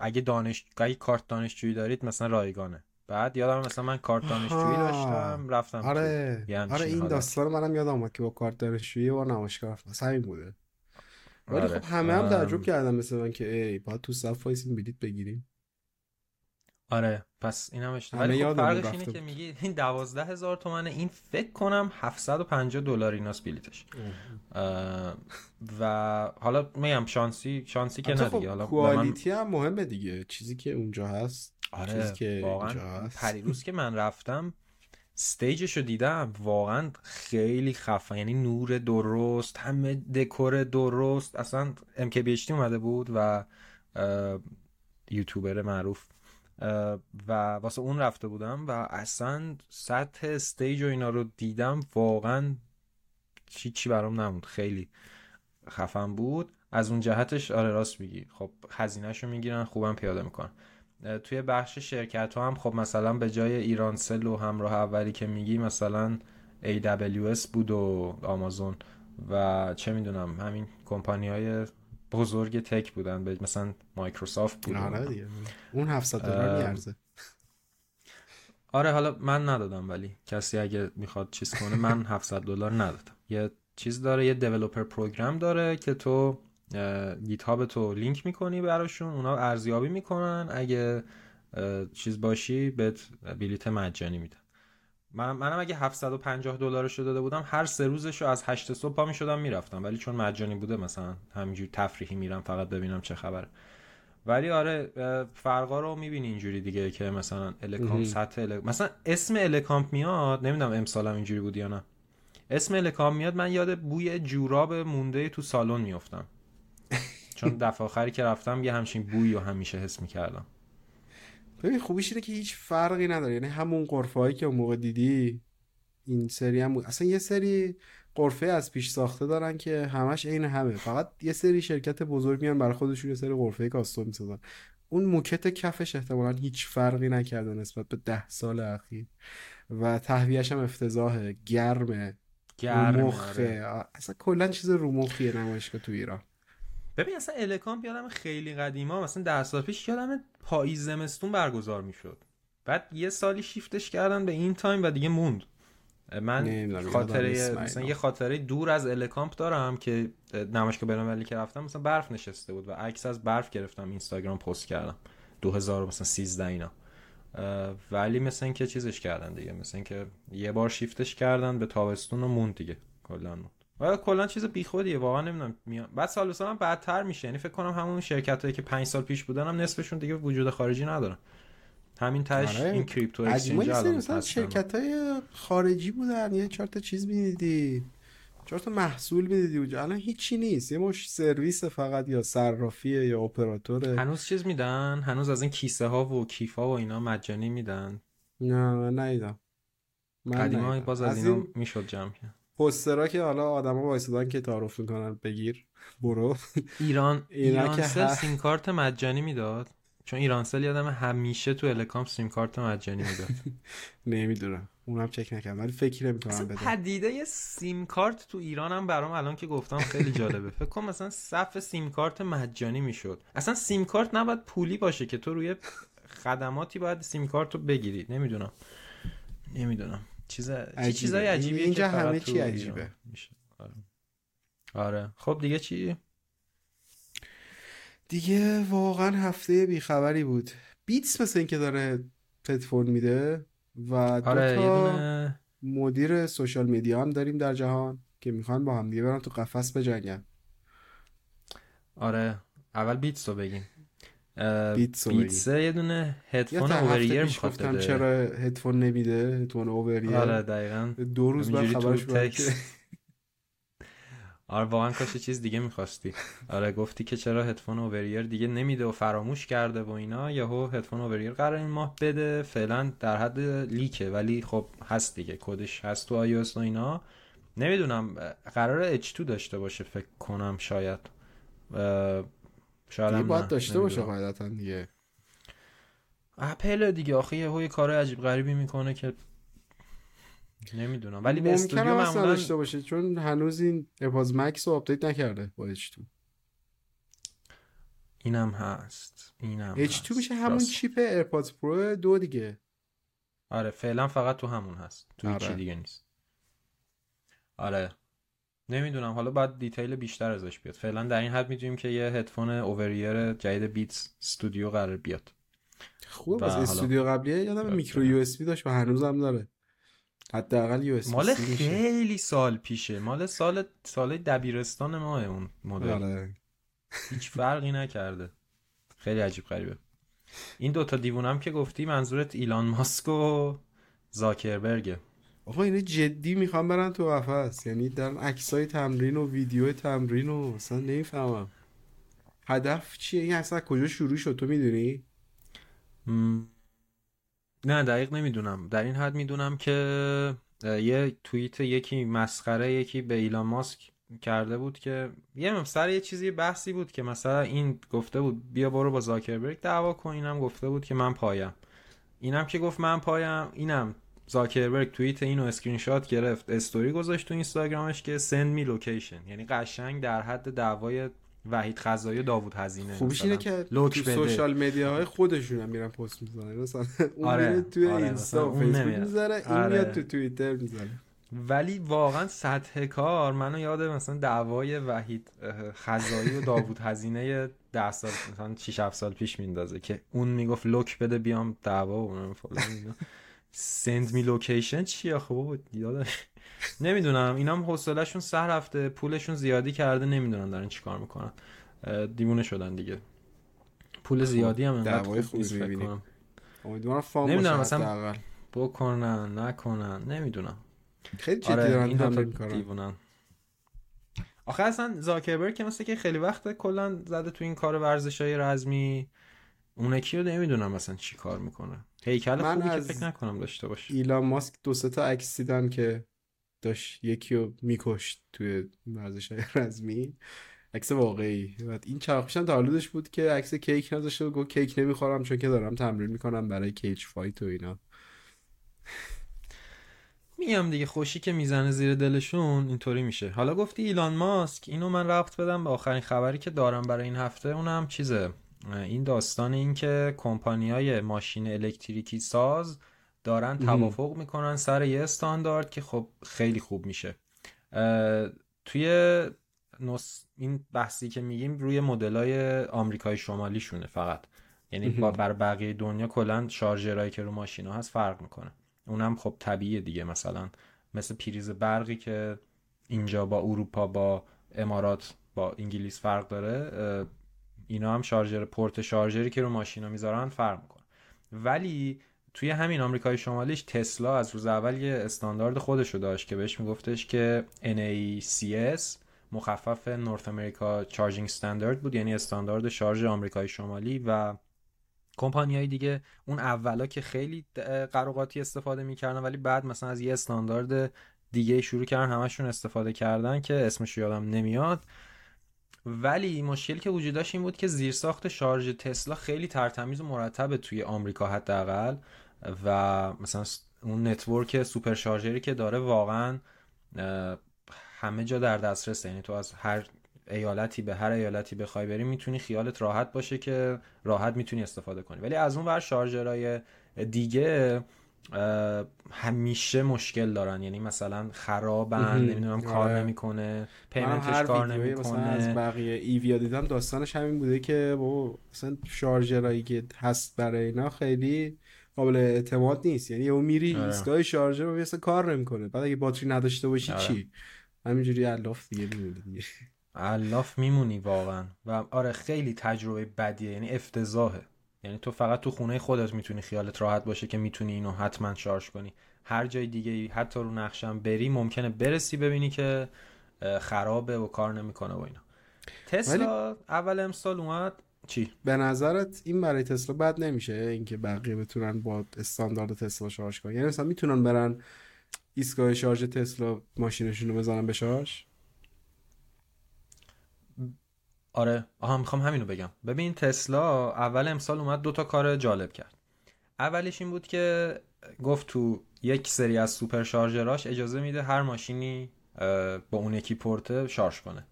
اگه دانش اگه کارت دانشجویی دارید مثلا رایگانه. بعد یادم مثلا من کارت دانشجویی داشتم رفتم آره. آره این داستان منم یادم اومد که با کارت دانشجویی و نمایشگاه رفتم. همین بوده. ولی آره. خب همه هم تعجب کردم مثل من که ای باید تو صف وایسیم بلیت بگیریم. آره پس این هم اشتباه ولی خب فرقش اینه که میگی این دوازده هزار تومنه این فکر کنم 750 دلار ایناست بلیتش. و حالا میگم شانسی شانسی که نه خب دیگه. حالا کوالیتی هم مهمه دیگه. چیزی که اونجا هست آره چیزی که واقعا پریروز که من رفتم استیجش رو دیدم. واقعا خیلی خفن یعنی نور درست همه دکور درست. اصلا MKBHD اومده بود و یوتیوبر معروف و واسه اون رفته بودم و اصلا سطح استیج و اینا رو دیدم واقعا چی چی برام نموند خیلی خفن بود. از اون جهتش آره راست میگی. خب هزینهشو می‌گیرن خوبم پیاده می‌کنن. توی بخش شرکت ها هم خب مثلا به جای ایرانسل و همراه اولی که میگی مثلا AWS بود و آمازون و چه می‌دونم همین کمپانی های بزرگ تک بودن. به مثلا مایکروسافت بود. آره دیگه. اون 700 دلار میارزه. آره حالا من ندادم ولی کسی اگه می‌خواد چیز کنه من 700 دلار ندادم. یه چیز داره یه دیولپر پروگرام داره که تو گیت هاب تو لینک می‌کنی براشون. اونا ارزیابی می‌کنن. اگه چیز باشی بهت بلیت مجانی میدن. من منم اگه 750 دلارش رو داده بودم هر سه روزش رو از 8 صبح پا می‌شدم می‌رفتم. ولی چون مجانی بوده مثلا همینجور تفریحی میرم فقط ببینم چه خبره ولی آره فرقا رو می‌بینی اینجوری دیگه که مثلا الکامپ سطح الک... مثلا اسم الکامپ میاد نمی‌دونم امسالم اینجوری بود یا نه. اسم الکامپ میاد من یاد بوی جوراب مونده تو سالن میفتم چون دفعه آخری که رفتم یه همچین بویی رو همیشه حس می‌کردم. ببین خوبیش اینه که هیچ فرقی نداره. یعنی همون قرفه هایی که اون موقع دیدی این سری هم بود. اصلا یه سری قرفه از پیش ساخته دارن که همش عین همه. فقط یه سری شرکت بزرگ میان برای خودشون یه سری قرفه کاستوم می‌سازن. اون موکت کفش احتمالا هیچ فرقی نکرده نسبت به ده سال اخیر. و تهویهش هم افتضاحه. گرمه. گرمه مخه اصلا کلا چیز رو مخیه نمایشگاه تو ایران. ببین اصلا الکامپ یادم خیلی قدیما مثلا ده سال پیش یادم پاییز زمستون برگزار می‌شد. بعد یه سالی شیفتش کردن به این time و دیگه موند. من خاطره مثلا یه خاطره دور از الکامپ دارم که نمایشگاه بین‌المللی که رفتم مثلا برف نشسته بود و عکس از برف گرفتم اینستاگرام پست کردم. 2000 مثلا 13 اینا. ولی مثلا اینکه چیزش کردن دیگه. مثلا اینکه یه بار شیفتش کردن به تابستون و موند دیگه کلا. و کلا چیز بیخودیه واقعا نمی‌دونم میان. بعد سال سال هم بدتر میشه. یعنی فکر کنم همون شرکت هایی که 5 سال پیش بودن هم نصفشون دیگه وجود خارجی ندارن. همین تاش آره. این کریپتو اکسچنج شرکت های خارجی بودن. یه چهار تا چیز می‌دیدی. چهار تا محصول می‌دیدی اونجا. الان هیچی نیست. یه مش سرویس فقط یا صرافیه یا اپراتوره. هنوز چیز میدن؟ هنوز از این کیسه ها و کیفا و اینا مجانی میدن. نه من نیدم قدیما باز از, از اینا می‌شد جمع کرد. پوسترها که حالا آدما وایسادن که تعارف می‌کنن بگیر برو. ایران ایران که سیم کارت مجانی می‌داد. چون ایرانسل یادم همیشه تو الکام سیم کارت مجانی می‌داد. نمی‌دونم. اونم چک نکردم. ولی فکر نمی‌کنم بده. پدیده یه سیم کارت تو ایران هم برام الان که گفتم خیلی جالبه. فکر کنم مثلا صف سیم کارت مجانی می‌شد. اصلا سیم کارت نباید پولی باشه که تو روی خدماتی باید سیم کارت رو بگیری. نمی‌دونم. نمی‌دونم. چیز چیزای عجیبیه اینجا همه چی عجیبه. آره. آره. خب دیگه چی؟ دیگه واقعا هفته بیخبری بود. بیتس مثل اینکه داره هدفون میده و آره تا مدیر سوشال میدیا هم داریم در جهان که می‌خوان با هم دیگه برن تو قفس بجنگن. آره. اول بیتس رو بگیم. بیتس, بیتس یه دونه هدفون اووریر می‌خواد بده. چرا هدفون نمیده؟ هدفون اووریر آره دقیقا. دو روز بعد خبرش آره واقعا کاش چیز دیگه می‌خواستی. آره گفتی که چرا هدفون اووریر دیگه نمیده و فراموش کرده و اینا. یهو هدفون اووریر قرار این ماه بده. فعلا در حد لیکه ولی خب هست دیگه. کدش هست تو آی و اینا. نمی‌دونم قرار H2 داشته باشه فکر کنم شاید. شاید باید داشته باشه قاعدتا دیگه. اپل دیگه. آخه یه کار عجیب غریبی می‌کنه که نمی‌دونم. ولی Beats Studio معمولا داشته باشه چون هنوز این AirPods Max رو آپدیت نکرده با H2 اینم هست. اینم H2 هست. میشه همون راست. chip AirPods Pro دو دیگه. آره فعلا فقط تو همون هست. تو آره. چی دیگه نیست. آره. نمی‌دونم. حالا باید detail بیشتر ازش بیاد. فعلا در این حد می‌دونیم که یه هدفون over-ear جدید Beats Studio قرار بیاد. خوبه. Beats Studio قبلیه یادم micro USB داشت و هنوزم داره. حداقل یو مال خیلی سال پیشه. مال سال سال دبیرستان ما اون مدل. آره. هیچ فرقی نکرده. خیلی عجیب غریبه. این دوتا دیوونم که گفتی منظورت ایلان ماسک و زاکربرگه. آقا اینه جدی می‌خوام برن تو قفس یعنی در عکسای تمرین و ویدیو تمرین و اصلا نمی‌فهمم. هدف چیه؟ این اصلا کجا شروع شد؟ تو می‌دونی؟ نه دقیق نمی‌دونم. در این حد می‌دونم که یه توییت یکی مسخره یکی به ایلان ماسک کرده بود که یه سر یه چیزی بحثی بود که مثلا این گفته بود بیا برو با زاکربرگ دعوا کن. اینم گفته بود که من پایم. اینم که گفت من پایم. اینم. زاکربرگ توییت اینو اسکرین شات گرفت استوری گذاشت تو اینستاگرامش که send me location یعنی قشنگ در حد دعوای وحید خزایی و داوود هزینه خوبیش اینه که تو social media های خودشون هم میرن پست می‌زنن مثلا اون آره. توی آره. اینستا و فیسبوک می‌ذاره این آره. میاد تو توییتر می‌ذاره ولی واقعا سطح کار منو یاد مثلا دعوای وحید خزایی و داوود هزینه 10 سال مثلا 6 7 سال پیش میندازه که اون می‌گفت لوک بده بیام دعوا و فلان سند می لوکیشن چیه خب یاد نمی‌دونم. اینا هم حوصلهشون سه رفته پولشون زیادی کرده نمی‌دونن دارن چیکار می‌کنن. دیوونه شدن دیگه. پول زیادی هم انقدر خوب امیدوارم فام نمی‌دونم مثلا بکنن نکنن نمی‌دونم. خیلی جدی آره دارن این دیوونن. آخه اصلا زاکربرگ که مثل که خیلی وقت کلا زده تو این کار ورزش های رزمی اون رو نمی‌دونم مثلا چی کار می‌کنه. هیکل خوبی که فکر نکنم داشته باشه. ایلان ماسک دو سه تا عکس دیدم که داشت یکی رو میکشت توی ورزش رزمی. عکس واقعی. بعد این چرخش هم تولدش بود که عکس کیک نذاشته و گفت کیک نمی‌خورم چون که دارم تمرین می‌کنم برای کیچ فایت و اینا. میام دیگه. خوشی که می‌زنه زیر دلشون اینطوری میشه. حالا گفتی ایلان ماسک. اینو من ربط بدم به آخرین خبری که دارم برای این هفته. اونم چیزه؟ این داستان این که های ماشین الکتریکی ساز دارن توافق می‌کنن سر یه استاندارد که خب خیلی خوب میشه. توی نص... این بحثی که میگیم روی مدلای آمریکای شمالی شونه فقط. یعنی با بر بقیه دنیا کلا شارژرایی که رو ماشینا هست فرق می‌کنه. اونم خب طبیعیه دیگه. مثلا مثل پریز برقی که اینجا با اروپا با امارات با انگلیس فرق داره اینا هم شارژر پورت شارژری که رو ماشینا می‌ذارن فرق می‌کنه. ولی توی همین آمریکای شمالیش تسلا از روز اول یه استاندارد خودشو داشت که بهش میگفتش که NACS مخفف نورث امریکا چارجینگ استاندارد بود یعنی استاندارد شارژ آمریکای شمالی و کمپانی های دیگه اون اولا که خیلی قر و قاطی استفاده می‌کردن ولی بعد مثلا از یه استاندارد دیگه شروع کردن همشون استفاده کردن که اسمش یادم نمیاد. ولی مشکلی که وجود داشت این بود که زیرساخت شارژ تسلا خیلی ترتمیز و مرتبه توی آمریکا حداقل و مثلا اون network supercharger ی که داره واقعا همه جا در دسترسه. یعنی تو از هر ایالتی به هر ایالتی بخوای بری می‌تونی خیالت راحت باشه که راحت می‌تونی استفاده کنی. ولی از اون ور شارژرهای دیگه همیشه مشکل دارن. یعنی مثلا خرابن نمی‌دونم کار آره. نمی‌کنه پیمنتش کار نمی‌کنه. از بقیه ایویا دیدم داستانش همین بوده که بابا مثلا شارژرایی که هست برای اینا خیلی قابل اعتماد نیست. یعنی اون میری آره. ایستگاه شارژر رو مثلا کار نمی‌کنه. بعد اگه باتری نداشته باشی آره. چی؟ همینجوری الاف دیگه میمونی الاف میمونی واقعا. و آره خیلی تجربه بدیه. یعنی افتضاحه. یعنی تو فقط تو خونه خودت می‌تونی خیالت راحت باشه که می‌تونی اینو حتما شارژ کنی. هر جای دیگه حتی رو نقشم بری ممکنه برسی ببینی که خرابه و کار نمی‌کنه و اینا. تسلا اول امسال اومد. چی؟ به نظرت این برای تسلا بد نمیشه اینکه بقیه بتونن با استاندارد تسلا شارژ کنن؟ یعنی مثلا می‌تونن برن ایستگاه شارژ تسلا ماشینشون رو بزنن به شارژ؟ آره. آها می‌خوام همینو بگم. ببین تسلا اول امسال اومد دو تا کار جالب کرد. اولش این بود که گفت تو یک سری از supercharger اش اجازه میده هر ماشینی با اون یکی پورت شارژ کنه.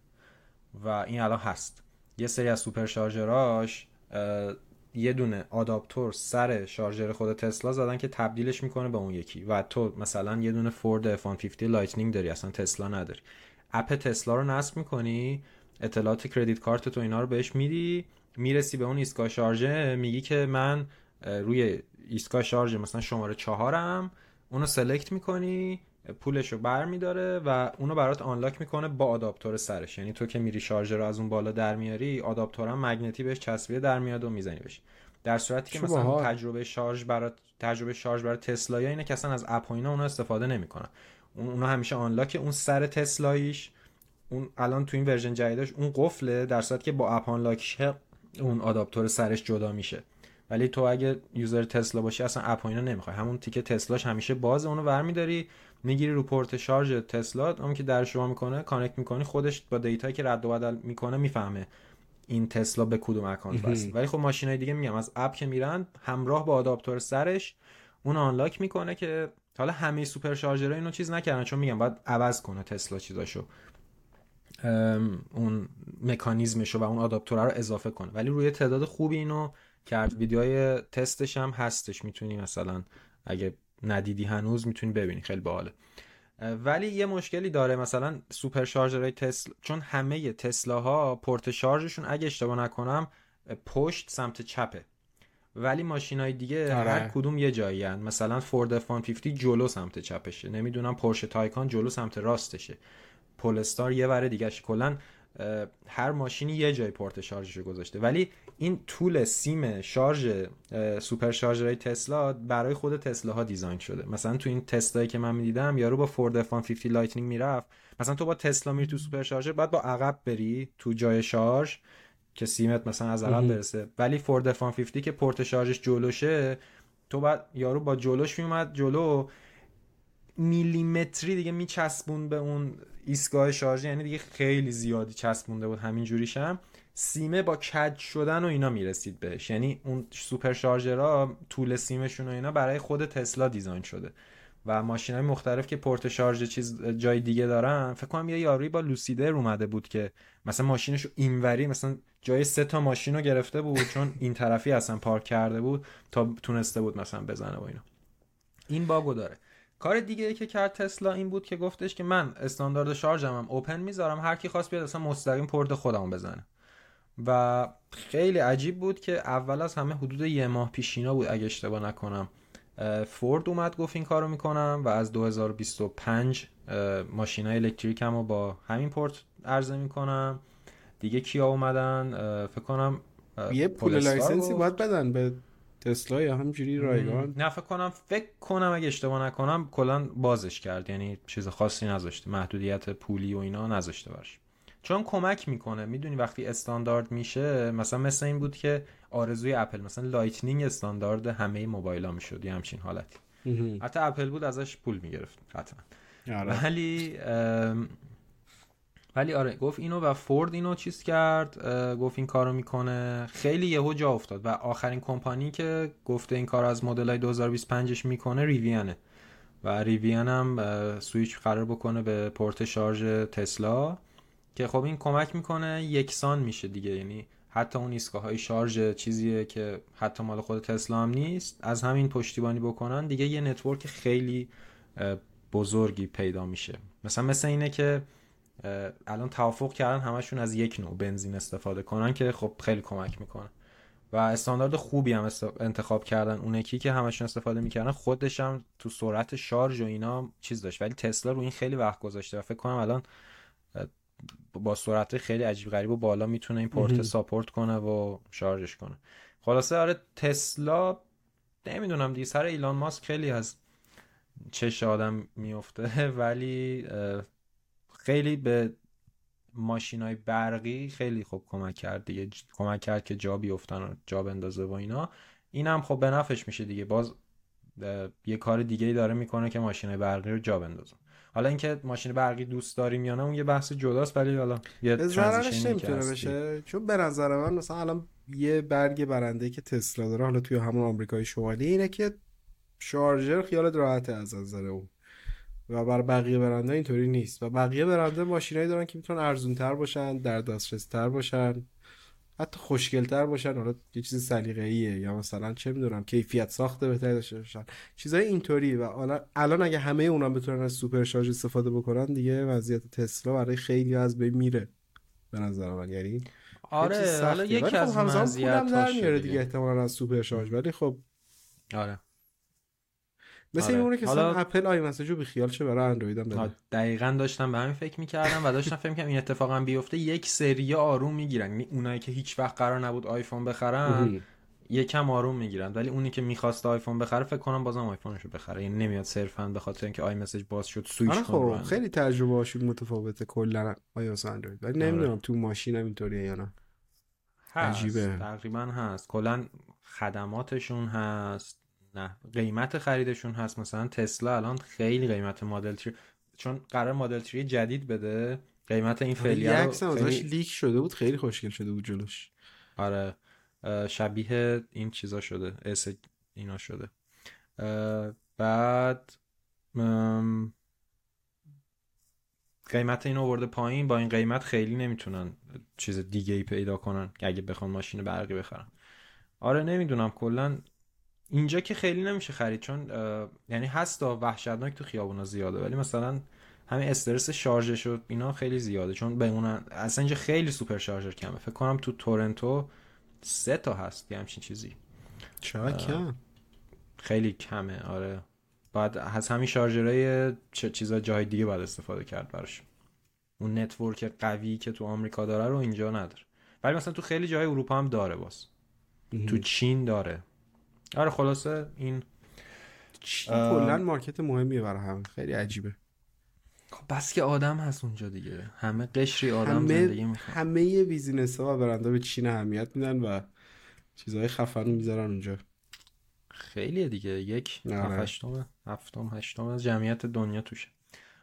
و این الان هست. یه سری از supercharger اش یه دونه آداپتور سر شارژر خود تسلا زدن که تبدیلش می‌کنه به اون یکی. و تو مثلا یه دونه فورد F-150 Lightning داری اصلا تسلا نداری. app تسلا رو نصب می‌کنی اطلاعات credit card تو اینا رو بهش میدی می‌رسی به اون ایستگاه شارژه میگی که من روی ایستگاه شارژ مثلا شماره چهارم اونو select می‌کنی پولش رو بر میداره و اونو برات unlock می‌کنه با آداپتور سرش. یعنی تو که میری شارژر رو از اون بالا در میاری آداپتورم magnet ی بهش چسبیده در میاد و می‌زنی بهش. در صورتی که مثلا تجربه شارژ برات تجربه شارژ برای تسلا یا اینه که اصلا از app و اینا اونا استفاده نمی‌کنن. اونا همیشه unlock اون سر تسلاییش. اون الان تو این version جدیدش اون قفله در صورتی که با app unlock ش اون آداپتور سرش جدا میشه. ولی تو اگه user تسلا باشی اصلا app اینا نمی‌خوای. همون تیکه تسلاش همیشه باز اونو برمیداری می‌گیری رو پورت شارژ تسلا اون که درشو وا می‌کنه connect می‌کنی خودش با data یی که رد و بدل می‌کنه می‌فهمه این تسلا به کدوم account وصل ولی خب ماشینای دیگه میگم از app که میرن همراه با آداپتور سرش اون آنلاک می‌کنه که حالا همه سوپر شارژرها اینو چیز نکردن چون میگم باید عوض کنه تسلا چیزاشو. اون مکانیزمش و اون آداپتور رو اضافه کنه. ولی روی تعداد خوبی اینو کرد. ویدیوهای تستش هم هستش. می‌تونی مثلا اگه ندیدی هنوز می‌تونی ببینی. خیلی باحاله. ولی یه مشکلی داره مثلا سوپر شارژرهای تسلا چون همه تسلا ها پورت شارژشون اگه اشتباه نکنم پشت سمت چپه. ولی ماشین های دیگه آره. هر کدوم یه جایی هن. مثلا فورد F-150 جلو سمت چپشه. نمی‌دونم پورشه تایکان جلو سمت راستشه. پولستار یه وره دیگه کلا هر ماشینی یه جای پورت شارژش گذاشته. ولی این طول سیم شارژ supercharger های تسلا برای خود تسلا ها design شده. مثلا تو این تستایی که من می‌دیدم یارو با فورد F150 Lightning می‌رفت. مثلا تو با تسلا میری تو supercharger بعد با عقب بری تو جای شارژ که سیمت مثلا از عقب برسه. ولی فورد F150 که پورت شارژش جلوشه تو بعد یارو با جلوش میومد جلو. میلیمتری دیگه می‌چسبوند به اون ایستگاه شارژ یعنی دیگه خیلی زیادی چسبونده بود همین جوریشم سیمه با کج شدن و اینا می‌رسید بهش. یعنی اون supercharger ها طول سیمشون و اینا برای خود تسلا design شده. و ماشین های مختلف که پورت شارژ چیز جای دیگه دارن فکر کنم یه یاروی با Lucid Air اومده بود که مثلا ماشینش اینوری مثلا جای سه تا ماشین رو گرفته بود چون این طرفی اصلا پارک کرده بود تا تونسته بود مثلا بزنه و اینا. این باگو داره. کار دیگه ای که کرد تسلا این بود که گفتش که من استاندارد شارژم هم اوپن می‌ذارم هر کی خواست بیاد اصلا مستقیم پورت خودمو بزنه. و خیلی عجیب بود که اول از همه حدود یه ماه پیشینا بود اگه اشتباه نکنم فورد اومد گفت این کارو می‌کنم و از 2025 ماشین های electric م رو با همین پورت عرضه می‌کنم. دیگه کیا اومدن؟ فکر کنم یه پول license ی باید بدن به تسلا یا همینجوری رایگان؟ نه فکر کنم فکر کنم اگه اشتباه نکنم کلا بازش کرد. یعنی چیز خاصی نذاشته محدودیت پولی و اینا نذاشته باش چون کمک می‌کنه. می‌دونی وقتی استاندارد میشه مثلا مثل این بود که آرزوی اپل مثلا Lightning استاندارد همه موبایل ها می‌شد. یه همچین حالتی. حتی اپل بود ازش پول می‌گرفت. حتما. آره. ولی ولی آره گفت اینو و فورد اینو چیز کرد گفت این کارو می‌کنه. خیلی یهو جا افتاد و آخرین کمپانی که گفته این کار از مدل های 2025ش می‌کنه ریویانه و ریویان هم سویچ قرار بکنه به پورت شارژ تسلا که خب این کمک می‌کنه یکسان میشه دیگه. یعنی حتی اون ایستگاه های شارژ چیزیه که حتی مال خود تسلا هم نیست از همین پشتیبانی بکنن دیگه یه network خیلی بزرگی پیدا میشه. مثلا مثل اینه که الان توافق کردن همشون از یک نوع بنزین استفاده کنن که خب خیلی کمک می‌کنه. و استاندارد خوبی هم انتخاب کردن. اون یکی که همشون استفاده می‌کردن خودش هم تو سرعت شارژ و اینا چیز داشت. ولی تسلا رو این خیلی وقت گذاشته و فکر کنم الان با سرعت خیلی عجیب غریب و بالا می‌تونه این پورت ساپورت کنه و شارژش کنه. خلاصه آره تسلا نمی‌دونم دیگه سر ایلان ماسک خیلی از چش آدم میفته ولی خیلی به ماشین های برقی خیلی خوب کمک کرد دیگه. کمک کرد که جا بیفتن و جا بندازه و اینا. این هم خب به نفش میشه دیگه. باز یه کار دیگه ای داره می‌کنه که ماشین برقی رو جا بندازه. حالا اینکه ماشین برقی دوست داریم یا نه اون یه بحث جداست ولی حالا یه ترانزیشن نمی‌تونه بشه. چون به نظر من مثلا الان یه برگ برنده که تسلا داره حالا توی همون آمریکای شمالی اینه که شارژر خیالت راحته از نظر اون. و برای بقیه برندا اینطوری نیست. و بقیه برندا ماشینایی دارن که می‌تونن ارزون تر باشن در دسترس تر باشن حتی خوشگلتر باشن. حالا یه چیز سلیقه‌ایه یا مثلا چه می‌دونم کیفیت ساخته بهتر داشته باشن. چیزای اینطوری. و الان اگه همه اونا بتونن از supercharge استفاده بکنن دیگه وضعیت تسلا برای خیلی از بین میره. به نظر من. یعنی آره حالا یکی خب از مزیت‌هاش میاره دیگه احتمالاً از supercharge ولی خب آره. مثل آره. اونه که حالا... اپل iMessage و بی خیال شه برای اندروید هم دقیقا داشتم به همین فکر می‌کردم و داشتم فکر می‌کردم این اتفاقا بیفته. یک سری آروم می‌گیرن. یعنی اونایی که هیچ وقت قرار نبود آیفون بخرن یکم آروم می‌گیرن. ولی اونی که می‌خواست آیفون بخره فکر کنم بازم آیفونشو بخره. یعنی نمیاد صرفا به خاطر اینکه iMessage باز شد سویچ آره خب خیلی تجربه هاشون متفاوته کلا آی اندروید. ولی آره. نمی‌دونم تو ماشین هم اینطوریه یا نه. عجیبه. تقریبا هست. کلا خدماتشون هست. نه قیمت خریدشون هست. مثلا تسلا الان خیلی قیمت مدل 3 چون قرار مدل 3 جدید بده. قیمت این آره، فعلی رو خیلی... لیک شده بود خیلی خوشگل شده بود جلوش. آره شبیه این چیزا شده اس اینا شده. بعد قیمت این آورده پایین. با این قیمت خیلی نمی‌تونن چیز دیگه ای پیدا کنن اگه بخوان ماشین برقی بخرن. آره نمی‌دونم کلا اینجا که خیلی نمیشه خرید چون یعنی هست وحشتناک تو خیابونا زیاده ولی مثلا همین استرس شارژش و اینا خیلی زیاده چون بمونن اصلا اینجا خیلی سوپر شارژر کمه. فکر کنم تو تورنتو سه تا هست یه همچین چیزی. چرا کم. خیلی کمه آره. بعد از همین شارژرهای چه چیزا جای دیگه باید استفاده کرد براش. اون network قوی که تو آمریکا داره رو اینجا نداره. ولی مثلا تو خیلی جای اروپا هم داره باز. تو چین داره. آره خلاصه این. چین کلا market مهمیه برای هم خیلی عجیبه. خب بس که آدم هست اونجا دیگه. همه قشری آدم همه زندگی می‌خواد همه business ها و برندا به چین اهمیت میدن و چیزهای خفن می‌ذارن اونجا. خیلیه دیگه. یک هفتم هفتم هشتم از جمعیت دنیا توشه.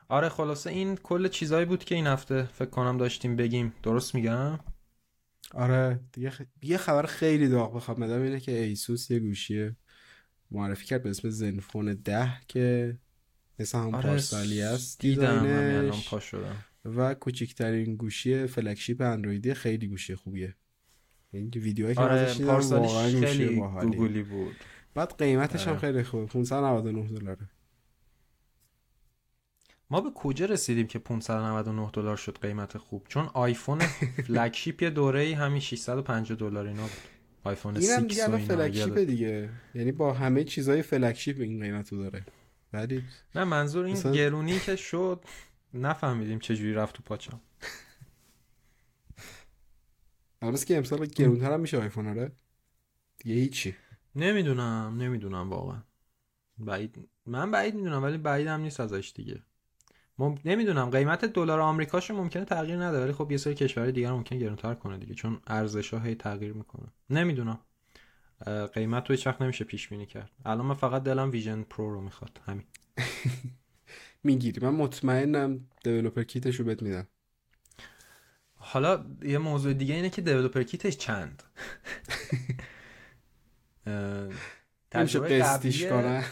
آره خلاصه این کل چیزایی بود که این هفته فکر کنم داشتیم بگیم. درست میگم؟ آره دیگه خ... یه خبر خیلی داغ بخوام بدم اینه که ایسوس یه گوشی معرفی کرد به اسم زنفون ده که مثل هم آره پارسالی است. دیدم پا شدم. و کوچکترین گوشی فلکشیپ اندرویدی خیلی گوشی خوبیه. این ویدیوهایی که آره ازش دیدم خیلی گوگلی بود. بعد قیمتش هم خیلی خوبه 599 دلاره. ما به کجا رسیدیم که 599 دلار شد قیمت خوب؟ چون آیفون flagship یه دوره ای همین 650 دلار اینا بود. آیفون 6 اینم دیگه flagship دیگه. یعنی با همه چیزای flagship این قیمت رو داره. ولی نه منظور این مثلا... گرونی که شد نفهمیدیم چه جوری رفت تو پاچم. البته که امسال گرونتر هم میشه آیفون آره؟ دیگه هیچی. نمی‌دونم نمی‌دونم واقعا. بعید من بعید می‌دونم ولی بعید هم نیست ازش دیگه. مم... نمی‌دونم. قیمت دلار آمریکاشو ممکنه تغییر نده ولی خب یه سری کشورهای دیگه ممکنه گرونتر کنه دیگه چون ارزش ها هی تغییر می‌کنه. نمی‌دونم. قیمت رو هیچ وقت نمیشه پیش بینی کرد. الان من فقط دلم ویژن پرو رو می‌خواد. همین. می‌گیری. من مطمئنم developer kit ش رو بهت میدم. حالا یه موضوع دیگه اینه که دیولپر کیتش چند؟ تجربه قسطیش کنه.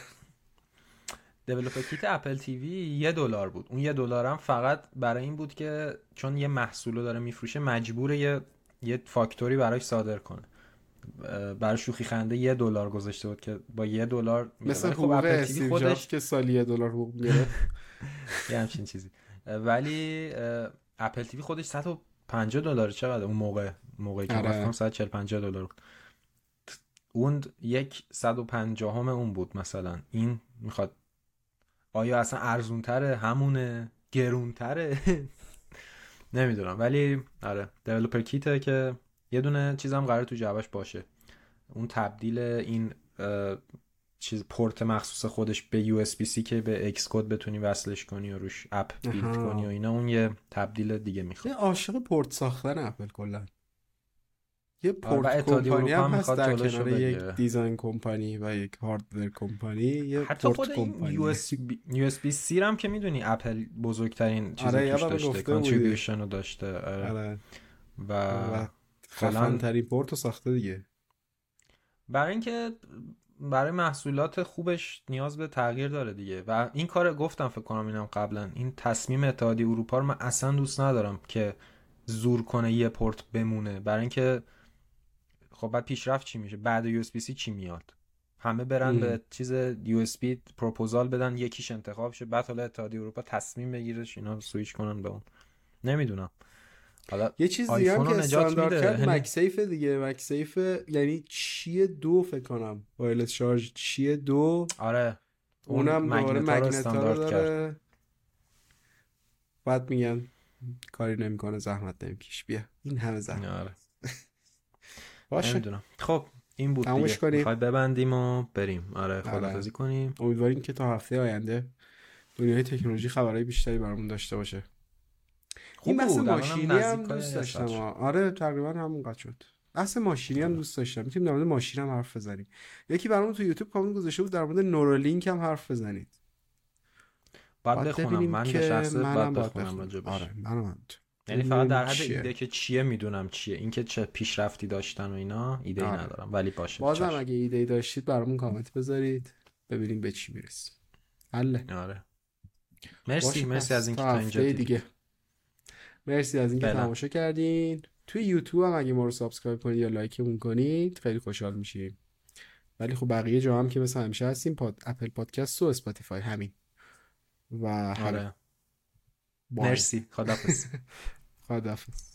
دیولپر کیت اپل تیوی یه دلار بود. اون یه دلارم فقط برای این بود که چون یه محصول داره میفروشه مجبور یه یه فاکتوری براش صادر کنه. برای شوخی خنده یه دلار گذاشته بود که با یه دلار مثل خب اپل تیوی خودش که سالی یه دلار حقوق می‌گیره یه همچین چیزی. ولی اپل تیوی خودش 150 دلار چقدر اون موقع موقعی که رفتم 140 50 دلار بود. اون یک 150 همه اون بود مثلا. این می‌خواد آیا اصلا ارزونتره همونه گرونتره؟ نمی‌دونم. ولی آره دیولپر کیته که یه دونه چیزم قرار تو جوابش باشه. اون تبدیل این چیز پورت مخصوص خودش به یو اس بی سی که به اکس کد بتونی وصلش کنی و روش app build کنی و اینا اون یه تبدیل دیگه می‌خواد. عاشق پورت ساختن اپل کلا. یه پورت کمپانی هم هست در کنار یک design company و یک hardware company یه حتی خود USB-C هم که می‌دونی اپل بزرگترین چیزی آره توش داشته contribution رو داشته آره. آره. و, و خفن ترین پورت رو ساخته دیگه. برای اینکه برای محصولات خوبش نیاز به تغییر داره دیگه. و این کار گفتم فکر کنم اینم قبلا. این تصمیم اتحادیه اروپا رو من اصلا دوست ندارم که زور کنه یه پورت بمونه. برای اینکه خب بعد پیشرفت چی میشه؟ بعد USB چی میاد؟ همه برن به چیز USB proposal بدن یکیش انتخاب شه بعد حالا اتحادیه اروپا تصمیم بگیرش اینا سویچ کنن به اون. نمی‌دونم. حالا یه چیز دیگه هم که استاندارد کرد مکسیف دیگه مکسیف یعنی چیه دو فکر کنم؟ وایرلس شارژ چیه دو؟ آره. اونم دوباره مگنت رو داره. بعد میگن کاری نمی‌کنه زحمت نمیکش بیا این همه زحمت. آره. باشه. نمی‌دونم. خب این بود دیگه. کنیم. ببندیم و بریم. آره خدافظی آره. کنیم. امیدواریم که تا هفته آینده دنیای تکنولوژی خبرهای بیشتری برامون داشته باشه. این بحث ماشینی هم دوست داشتم. آره تقریبا همون شد. بحث ماشینی هم دوست داشتم. می‌تونیم در مورد ماشین هم حرف بزنیم. یکی برامون تو یوتیوب کامنت گذاشته بود در مورد نورولینک هم حرف بزنید. بعد بخونم. من به شخص بعد بخونم آره منم یعنی فقط در حد ایده که چیه می‌دونم چیه. اینکه چه پیشرفتی داشتن و اینا ایده ای آره. ندارم. ولی باشه بازم اگه ایده ای داشتید برامون کامنت بذارید. ببینیم به چی می‌رسیم. حله. آره. مرسی مرسی از اینکه تا اینجا دیگه. مرسی از اینکه تماشا کردین. توی یوتیوب هم اگه ما رو subscribe کنید یا like مون کنید خیلی خوشحال میشیم. ولی خب بقیه جا هم که مثل همیشه هستیم پاد Apple Podcast و اسپاتیفای همین. و آره. مرسی خدافظ خدافظ